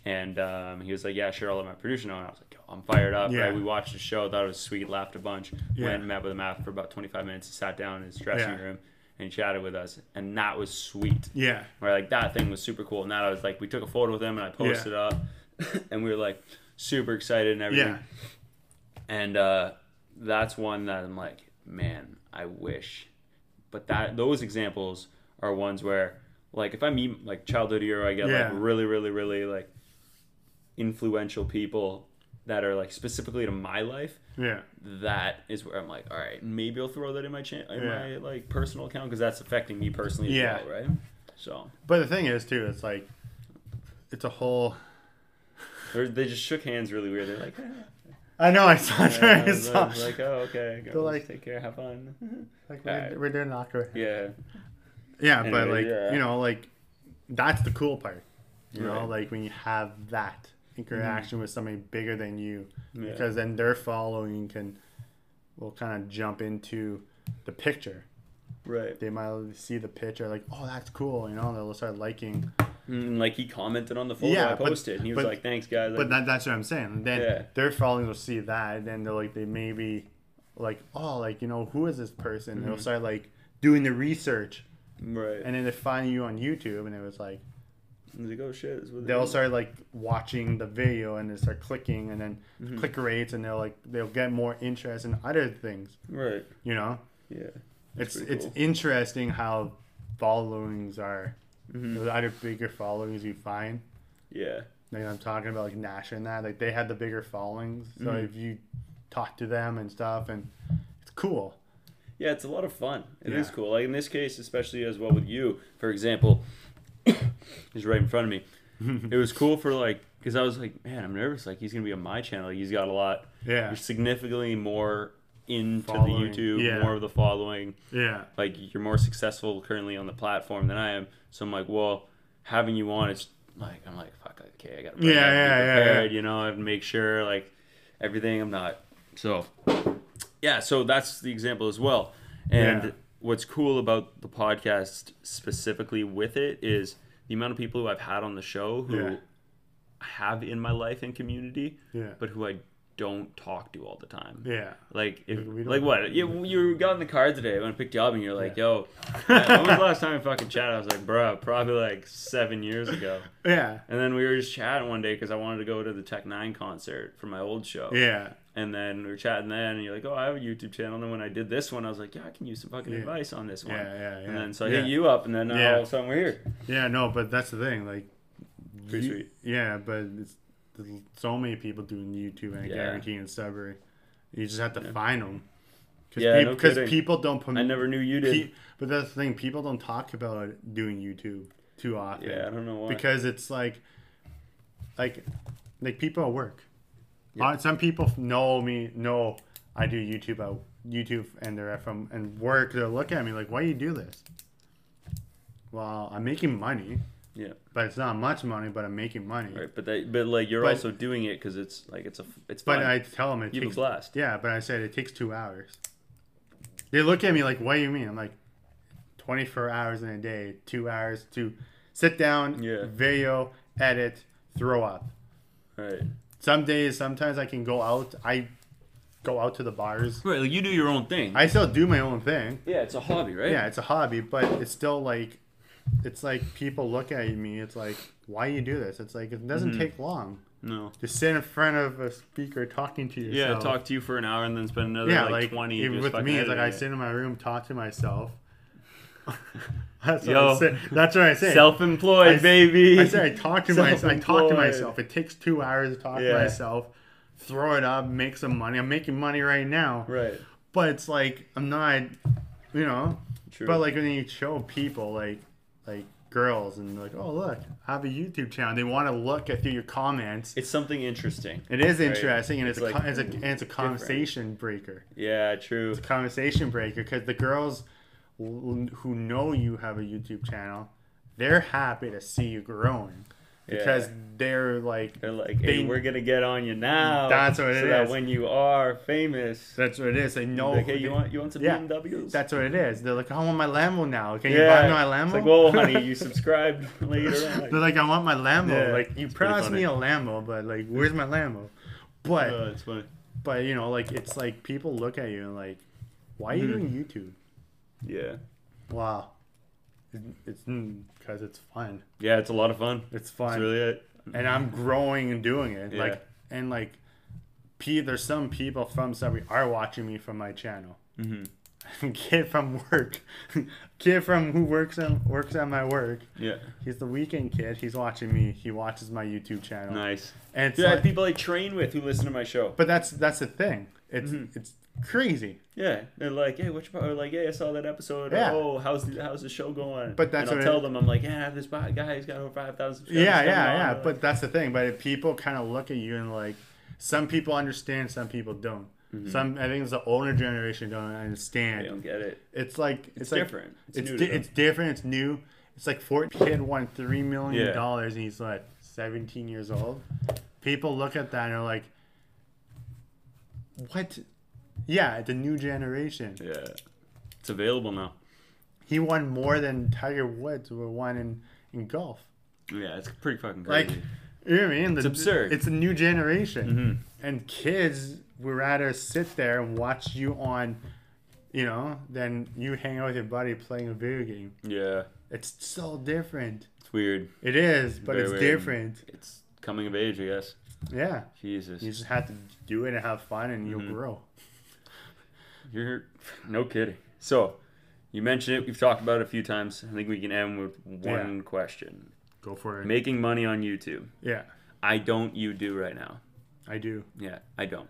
and um, he was like yeah sure I'll let my producer know and I was like I'm fired up Yeah. right we watched the show thought it was sweet laughed a bunch Yeah. went and met with him after for about 25 minutes he sat down in his dressing room and chatted with us and that was sweet. Yeah, where like that thing was super cool. And that I was like we took a photo with him and I posted up and we were like super excited and everything. Yeah, and uh, that's one that I'm like, man, I wish. But that those examples are ones where, like, if I meet like childhood hero, I get Yeah. like really, really, really like influential people that are like specifically to my life. yeah, That is where I'm like, all right, maybe I'll throw that in my cha- in Yeah. my like personal account because that's affecting me personally as Yeah. well, right? So But the thing is too, it's like it's a whole. they're- they just shook hands really weird. They're like, ah. I know I saw. yeah, I I was like, oh okay, go, like- take care, have fun. Like we're, Alright. we're doing awkward. yeah, Yeah, but like yeah. you know, like that's the cool part. You know, like when you have that interaction with somebody bigger than you, Yeah. because then their following can will kind of jump into the picture. right. They might see the picture like, oh, that's cool. You know, they'll start liking. And like he commented on the photo Yeah, I but- posted, and he was but- like, "Thanks, guys." But that, that's what I'm saying. And then Yeah. their followings will see that, and then they're like, they maybe like, oh, like you know, who is this person? They'll Mhm. start like doing the research, right. and then they find you on YouTube, and it was like. And go, "Shit." Is they'll start like watching the video and they start clicking and then Mhm. click rates and they'll like they'll get more interest in other things Right. you know Yeah. it's it's cool. interesting how followings are Mhm. the other bigger followings you find Yeah. like i'm talking about like nash and that like they had the bigger followings so Mhm. if you talk to them and stuff and it's cool Yeah, it's a lot of fun. It is Yeah. cool. Like in this case, especially as well with you, for example, he's right in front of me. It was cool for like because I was like, man, I'm nervous. Like he's gonna be on my channel. Like, he's got a lot. yeah You're significantly more into Following, the YouTube, yeah. more of the following. yeah like you're more successful currently on the platform than I am. So I'm like, well, having you on, it's like I'm like, fuck, okay, I gotta Yeah, yeah, yeah, be yeah, prepared, you know, I have to make sure like everything. I'm not so yeah. So that's the example as well. And. What's cool about the podcast specifically with it is the amount of people who I've had on the show who Yeah. I have in my life and community, yeah but who I don't talk to all the time. yeah Like, if, like what? You, you got in the car today when I picked you up, and you're like, "Yo, when was the last time we fucking chatted?" I was like, "Bruh, probably like seven years ago." yeah And then we were just chatting one day because I wanted to go to the Tech N9ne concert for my old show. yeah And then we were chatting then, and you're like, "Oh, I have a YouTube channel." And then when I did this one, I was like, "Yeah, I can use some fucking Yeah. advice on this one." yeah yeah yeah And then so I yeah. hit you up, and then Yeah. all of a sudden we're here. Yeah, no, but that's the thing. Like, Pretty you- sweet. Yeah, but it's so many people doing YouTube, and I Yeah. guarantee in Sudbury, you just have to Yeah. find them. Cause Yeah, peop- no 'cause kidding. people don't. Prom- I never knew you did. pe- but that's the thing. People don't talk about doing YouTube too often. yeah, I don't know why. Because it's like, like, like people at work. Yeah. Uh, some people know me, know I do YouTube out YouTube, and they're from and work. They're looking at me like, "Why you do this?" Well, I'm making money, Yeah. but it's not much money, but I'm making money. Right. But that, but like you're But- also doing it because it's like it's a it's But fun. I tell them it you takes blast. Yeah, but I said it takes two hours. They look at me like, "What do you mean?" I'm like, "24 hours in a day, two hours to sit down, Yeah. video, edit, throw up." Right. Some days, sometimes I can go out. I go out to the bars. Right. Like you do your own thing. I still do my own thing. yeah. It's a hobby, right? Yeah, it's a hobby, but it's still like, it's like people look at me. It's like, why you do this? It's like it doesn't Mhm. take long No. Just sit in front of a speaker talking to yourself. Yeah. Talk to you for an hour and then spend another yeah, like, like, twenty. even with me, it's like I sit in my room, talk to myself. that's, what Yo. I say. that's what I say. Self-employed, I baby. I say I talk to myself. I talk to myself. It takes two hours to talk to myself. Throw it up, make some money. I'm making money right now, Right. but it's like I'm not, you know. True. But like when you show people like girls and like, oh look, I have a YouTube channel. They want to look at through your comments. it's something interesting. It is Right. interesting, and it's, It's a, like it's a and it's a conversation breaker. Yeah. True. It's a conversation breaker because the girls who know you have a YouTube channel, they're happy to see you growing because Yeah. they're like They're like, hey, They- we're gonna get on you now. That's what it so that is. when you are famous, that's what it is. They know. like, hey, you want you want some Yeah. BMWs? That's what it is. They're like, I want my Lambo now. Can you yeah. buy me my Lambo? It's like, whoa, honey, you subscribed later. They're like, I want my Lambo. Yeah, like, you promised me a Lambo, but like, where's my Lambo? But Oh, it's funny. but you know, like, it's like people look at you and like, why are you mm-hmm. doing YouTube? Yeah. Wow, it's mm. Because it's fun. Yeah, it's a lot of fun. It's That's fun, really it. and I'm growing and doing it. Yeah. Like and like, P. There's some people from Subway are watching me from my channel. Mm-hmm Kid from work, kid from who works on works at my work. Yeah. He's the weekend kid. He's watching me. He watches my YouTube channel. Nice. And Dude, like- people I train with who listen to my show. but that's that's the thing. It's Mhm. it's crazy. Yeah, they're like, "Hey, what you?" Or like, "Hey, I saw that episode." Yeah. Oh, how's the how's the show going? But that's and I'll it- tell them. I'm like, "Yeah, I have this guy. He's got over five thousand. Yeah, yeah, on." yeah. But that's the thing. But if people kind of look at you and like, some people understand, some people don't. Mhm. Some I think it's the older generation don't understand. they don't get it. It's like It's, it's, like, different. It's, It's new di- it's different. It's new. It's like Fort kid won three million Yeah. dollars and he's like seventeen years old. People look at that and are like, "What?" Yeah, the new generation. yeah, it's available now. He won more than Tiger Woods won in in golf. Yeah, it's pretty fucking Like, crazy. You know what I mean? It's The- absurd. It's a new generation, hmm and kids would rather sit there and watch you on, you know, than you hang out with your buddy playing a video game. Yeah, It's so different. it's weird. It is, but Very it's weird. different. It's coming of age, I guess. Yeah, Jesus, you just have to do it and have fun, and you'll Mhm. grow. You're no kidding. So, you mentioned it. We've talked about it a few times. I think we can end with one question: Go for it. making money on YouTube. Yeah, I don't. You do right now. I do. Yeah, I don't.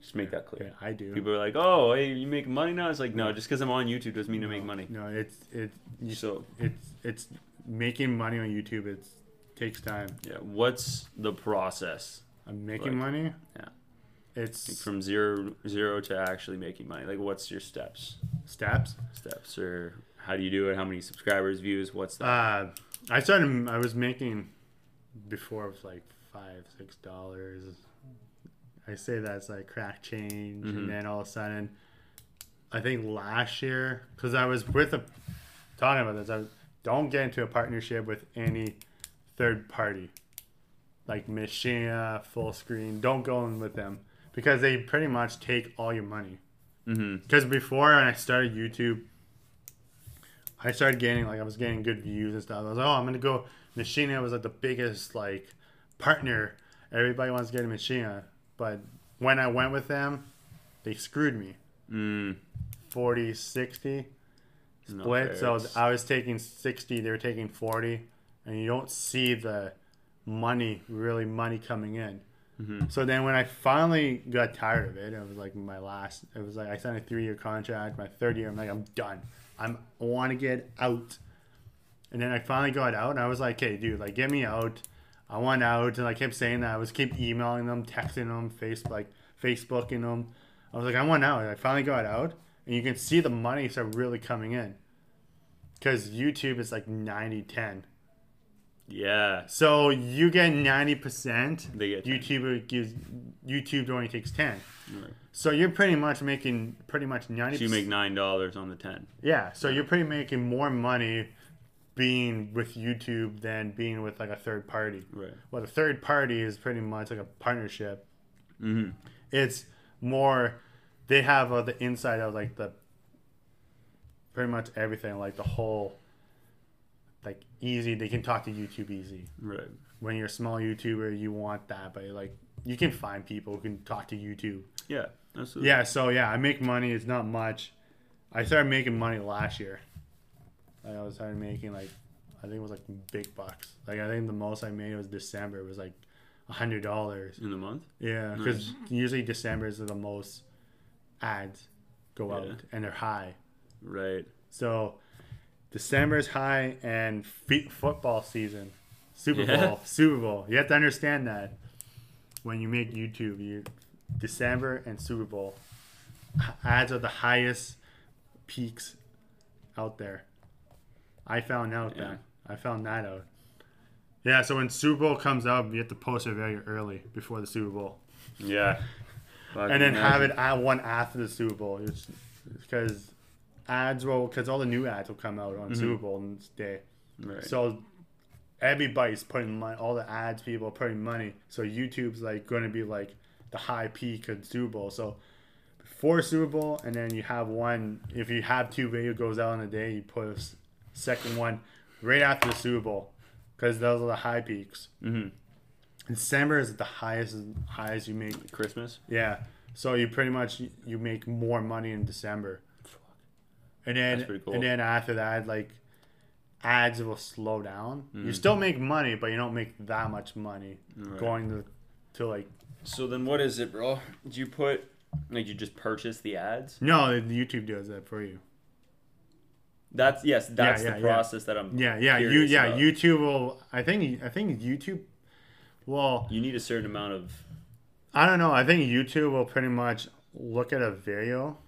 Just make that clear. Yeah, I do. People are like, "Oh, hey, you make money now?" It's like, no, just because I'm on YouTube doesn't mean to make money. No, it's it. You, So, it's it's making money on YouTube. It takes time. yeah, what's the process I'm making Like, money. yeah. It's from zero zero to actually making money? Like, what's your steps? steps. Steps, or how do you do it? How many subscribers, views? What's that? Uh, I started. I was making before it was like five, six dollars. I say that's like crack change, Mhm. and then all of a sudden, I think last year, because I was with a talking about this, I was, don't get into a partnership with any third party, like Machina, Full Screen. Don't go in with them because they pretty much take all your money. mm-hmm. Because before when I started YouTube, I started getting like I was getting good views and stuff. I was like, oh, I'm gonna go. Machina was like the biggest like partner. Everybody wants to get a Machina, but when I went with them, they screwed me. Mm, 40, 60 split. fair. so It's- I was taking 60, they were taking 40, and you don't see the money really money coming in. Mhm. So then when I finally got tired of it, it was like my last. It was like I signed a three year contract. My third year, I'm like I'm done. I'm I want to get out. And then I finally got out, and I was like, "Hey, dude, like get me out. I want out, and I kept saying that. I was keep emailing them, texting them, face like Facebooking them. I was like, I want out. I finally got out, and you can see the money start really coming in. Because YouTube is like 90 10. Yeah. So you get 90%. They get 10. YouTube gives YouTube only takes 10. Right. So you're pretty much making pretty much 90 So you make nine dollars on the ten. Yeah, so you're pretty making more money being with YouTube than being with like a third party. Right. Well, the third party is pretty much like a partnership. Mm-hmm. It's more they have uh, the inside of like the pretty much everything, like the whole easy. They can talk to YouTube easy. Right. When you're a small YouTuber, you want that, but like you can find people who can talk to YouTube. Yeah. Absolutely. Yeah, so yeah, I make money. It's not much. I started making money last year. Like I was started making like, I think it was like big bucks. Like I think the most I made was December. It was like a hundred dollars. In the month. Yeah, because usually December is the most ads go Yeah. out and they're high. Right. So December is high and fe- football season, Super Yeah. Bowl, Super Bowl. You have to understand that when you make YouTube, you December and Super Bowl ads are the highest peaks out there. I found out Yeah. that. I found that out. Yeah, so when Super Bowl comes out, you have to post it very early before the Super Bowl Yeah. and then have it at one after the Super Bowl. It's because ads will because all the new ads will come out on Super Bowl day. Right. So everybody's putting money. All the ads people are putting money. So YouTube's like going to be like the high peak of Super Bowl. So before Super Bowl, and then you have one. If you have two video goes out in a day, you put a second one right after the Super Bowl because those are the high peaks. mm-hmm. December is the highest highest you make Christmas. yeah. So you pretty much you make more money in December. And then That's pretty cool. and then after that like ads will slow down. You Mm. still make money, but you don't make that much money Right. going to to like So then, what is it, bro? Do you put like you just purchase the ads? no, YouTube does that for you. That's yes. That's yeah, the yeah. process that I'm. Yeah, yeah, you yeah, about. YouTube will I think I think YouTube well, You need a certain amount of. I don't know. I think YouTube will pretty much look at a video.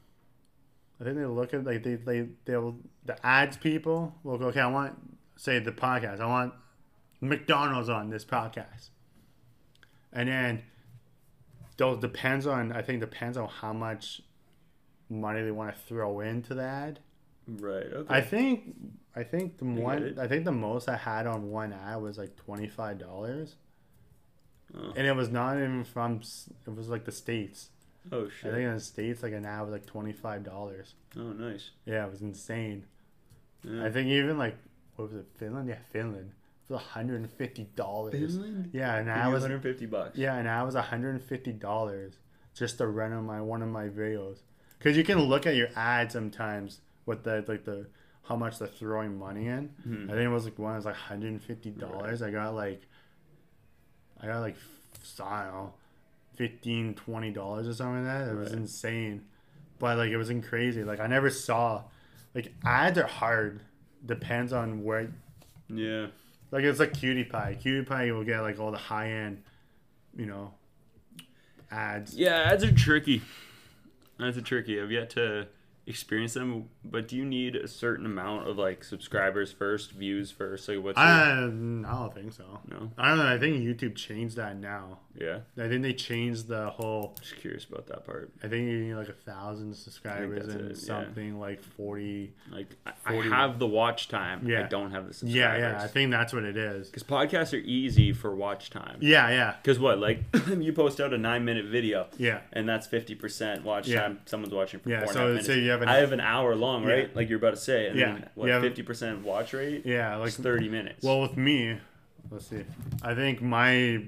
I think they look at like they they they'll the ads people will go. Okay, I want say the podcast. I want McDonald's on this podcast, and then those depends on. I think depends on how much money they want to throw into the ad. Right. Okay. I think I think the one. I think the most I had on one ad was like twenty five dollars, Oh. and it was not even from. It was like the states. Oh shit! I think in the states, like an ad was like twenty five dollars. oh nice. Yeah, it was insane. Yeah. I think even like what was it, Finland? Yeah, Finland. It was hundred and fifty dollars. Finland. Yeah, and I was 150 bucks. yeah, and I was hundred and fifty dollars just to run on my one of my videos. Because you can look at your ad sometimes with the like the how much they're throwing money in. Mhm. I think it was like one was like hundred and fifty dollars. I got like I got like I don't know, 15 20 dollars or something like that. It was Right. insane. But like it wasn't crazy. Like I never saw like ads are hard. Depends on where Yeah. like it's like Cutie Pie. Cutie Pie will get like all the high end, you know, ads. Yeah. Ads are tricky. Ads are tricky. I've yet to experience them, but do you need a certain amount of like subscribers first, views first? Like what's your, I, I don't think so. no? I don't know. I think YouTube changed that now. Yeah. I think they changed the whole. Just curious about that part. I think you need like a thousand subscribers and it, yeah. something like forty. Like I, I have the watch time. Yeah, I don't have the subscribers. Yeah, yeah. I think that's what it is. Because podcasts are easy for watch time. Yeah, yeah, Because what, like, you post out a nine minute video, yeah. and that's fifty percent watch Yeah. time. Someone's watching for Yeah, four and a so half minutes. say you have an- I have an hour long, Yeah. right? Like you're about to say, and Yeah. then what, fifty percent watch rate? Yeah, like It's thirty minutes. Well, with me, let's see. I think my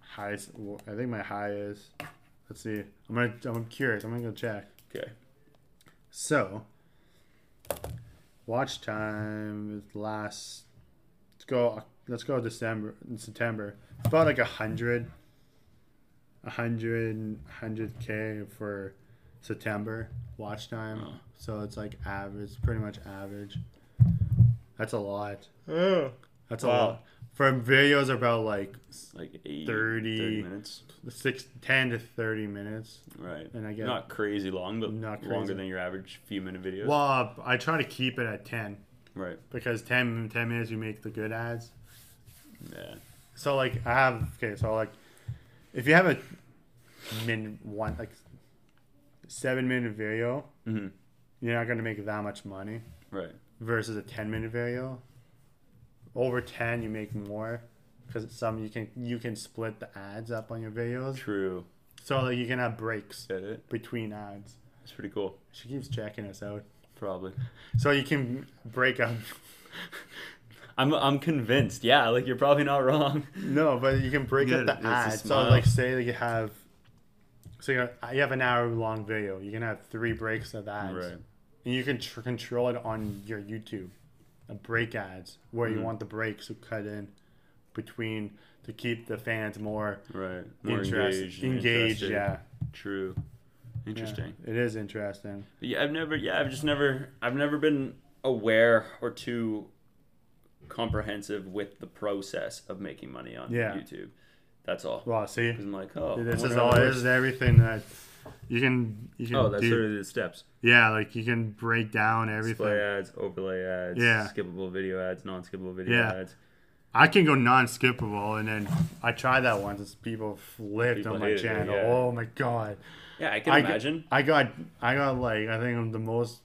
highest. I think my high is. Let's see. I'm gonna. I'm curious. I'm gonna go check. okay. So, watch time is last. Let's go. Let's go December. In September. It's about like a hundred. A hundred. Hundred k for September watch time. Oh. So it's like average. Pretty much average. That's a lot. Oh. That's a lot. For videos about like Like eight, 30 30 minutes. six, 10 to 30 minutes. Right. And I get- not crazy long, but Not longer than your average few minute videos. Well, uh, I try to keep it at 10 right. because 10, 10 minutes you make the good ads. Yeah. So like I have okay, so like if you have a min one like seven minute video, hmm you're not gonna make that much money Right. versus a ten minute video. Over ten, you make more because some you can you can split the ads up on your videos, True. so like you can have breaks between ads. It's pretty cool. She keeps checking us out, Probably. so you can break up. I'm I'm convinced. Yeah, like you're probably not wrong. No, but you can break Good. up the ads. So like say that you have so you have, you have an hour long video. You can have three breaks of ads. Right. And you can tr- control it on your YouTube. A break ads where you Mhm. want the breaks to cut in between to keep the fans more, Right. More interest, engaged. engaged. yeah. True. Yeah, Interesting. It is interesting. Yeah, I've never. Yeah, I've just never. I've never been aware or too comprehensive with the process of making money on Yeah. YouTube. That's all. Well, see, I'm like, oh, this is all. This is everything that you can you can Oh, that's do. of the steps. yeah, like you can break down everything. Display ads, overlay ads, Yeah. skippable video ads, non-skippable video Yeah. ads. I can go non-skippable, and then I tried that once. It's people flipped People on my hated it, channel. yeah. Oh my god! Yeah, I can I imagine. Got, I got, I got like I think I'm the most,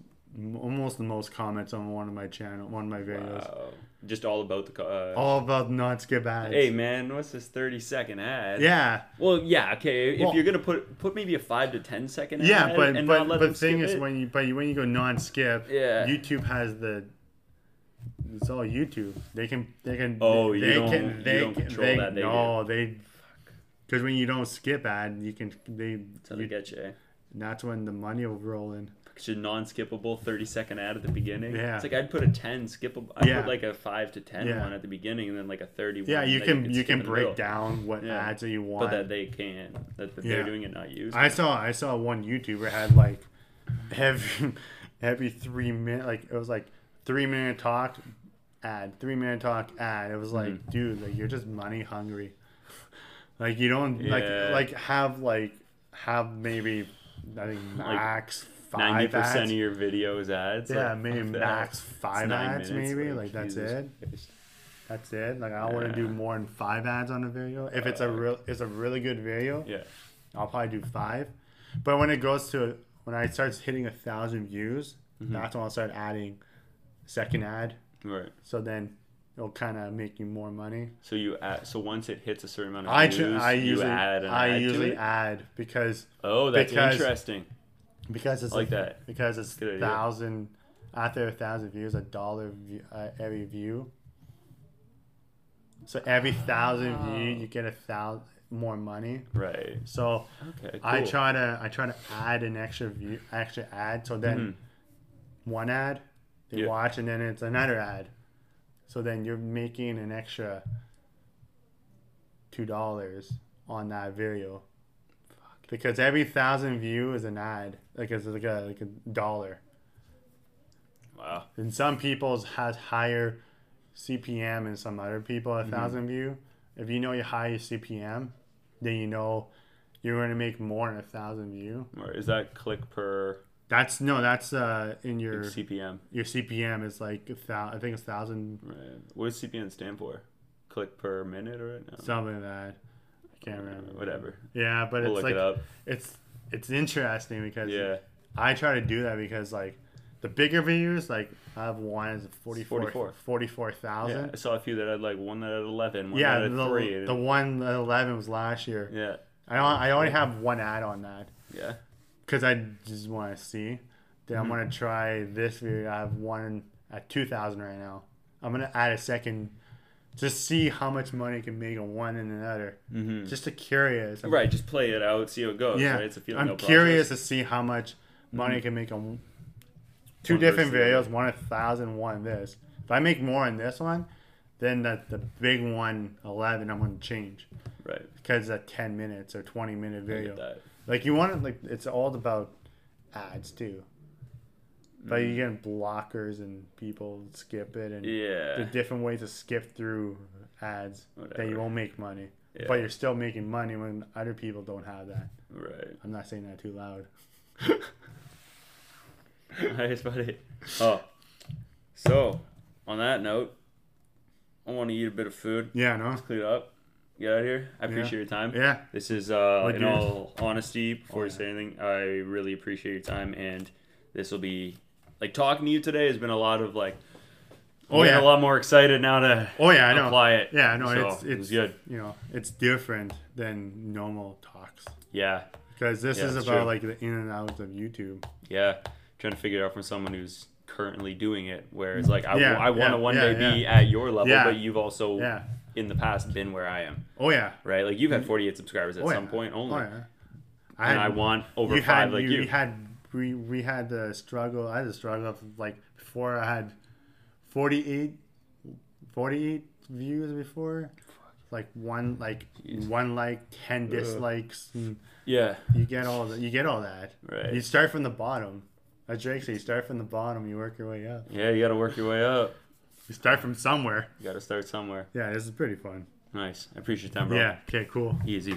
almost the most comments on one of my channel, one of my videos. Wow. Just all about the. Uh, All about non-skip ads. Hey man, what's this thirty second ad? Yeah, Well, yeah, okay. If Well- you're gonna put put maybe a five to ten second ad, yeah, but and but not but the thing skip is it, when you but when you go non-skip, Yeah. YouTube has the. It's all YouTube. They can they can. Oh, you they don't- can, you they don't control they, that, they no, they. Because when you don't skip ad, you can they. how they you- get you. that's when the money will roll in. A non-skippable thirty second ad at the beginning. Yeah. It's like I'd put a ten skippable. I'd Yeah. put like a five to ten Yeah. one at the beginning, and then like a thirty. Yeah, one you can you skip can break down what Yeah. ads that you but want. that they can. That, that Yeah. they're doing it, not you. I saw I saw one YouTuber had like every every three minute like it was like three minute talk ad three minute talk ad. It was like Mhm. dude like you're just money hungry. Like you don't like like have like have maybe I think Like max five percent ads. of your videos ads. yeah, like, maybe max five ads minutes, maybe like that's Jesus it. Christ. That's it. Like I don't want to do more than five ads on a video. If it's a Uh, real it's a really good video, Yeah. I'll probably do five. But when it goes to when I starts hitting a thousand views, Mhm. that's when I'll start adding second ad. Right. So then it'll kind of make you more money. So you add, so once it hits a certain amount of I views, I you usually add I usually add because Oh, that's because- interesting. Because it's I like a, that. because it's Good idea. thousand after a thousand views a dollar view, uh, every view. So every thousand view you get a thousand more money. Right. So Okay. Cool. I try to I try to add an extra view extra ad so then Mhm. one ad they Yeah. watch and then it's another ad. So then you're making an extra two dollars on that video. Because every thousand view is an ad. Like it's like a like a dollar. Wow. And some people's has higher CPM and some other people a Mhm. thousand view. If you know your highest CPM, then you know you're gonna make more than a thousand view. Or is that click per That's no, that's uh in your CPM? your CPM is like a thou- I think it's thousand Right. What does CPM stand for? Click per minute or no? something like that. Can't remember. Whatever. Yeah, but We'll it's like it it's it's interesting because Yeah. I try to do that because like the bigger views, like I have one is 44 44. 44,000. Yeah. I saw a few that had like one that had eleven, one Yeah, that had the, three. the one at 11 was last year. yeah. I don't, I only have one ad on that Yeah. because I just want to see. Then I'm Mhm. gonna try this video. I have one at 2,000 right now. I'm gonna add a second, just see how much money can make on one and another. Mm-hmm. Just to curious. I'm- right. Just play it out, see how it goes. Yeah, Right? It's a feeling I'm out curious process. to see how much money I can make on two One different videos. One a thousand, one this. If I make more on this one, then the the big one, 11, I'm gonna change Right. because a 10 minutes or 20 minute I video. get that. Like you want to like it's all about ads too. But you Mm. get blockers and people skip it and the different ways to skip through ads that you won't make money, Yeah. but you're still making money when other people don't have that. Right. I'm not saying that too loud. Nice, buddy. Oh, so on that note, I want to eat a bit of food. Yeah, no. Clean it up. Get out of here. I Yeah. appreciate your time. Yeah, This is, uh, Like in yours. all honesty, before Oh, you yeah. say anything, I really appreciate your time, and this will be like talking to you today has been a lot of like. Oh, yeah. a lot more excited now to Oh yeah, I know. apply it. Yeah, no, So, it's it's was good. You know, it's different than normal talks Yeah, because this Yeah, is about true. like the in and outs of YouTube. yeah. Trying to figure it out from someone who's currently doing it, Whereas like I, Yeah, I want yeah, to one yeah, day be at your level, but you've also Yeah. in the past been where I am, Oh yeah. right? Like you've had mm. 48 subscribers at Oh, some point only, Oh yeah. and I want over five had like you, you. you had we we had the struggle. I had the struggle of like before I had 48, 48 views before. Like one like Jeez. one like ten dislikes. Hmm. Yeah, you get all that. You get all that. Right. You start from the bottom. As Drake said, you start from the bottom. You work your way up. yeah. You got to work your way up. You start from somewhere. You got to start somewhere. Yeah, this is pretty fun. Nice. I appreciate your time, bro. Yeah. Okay. Cool. Easy.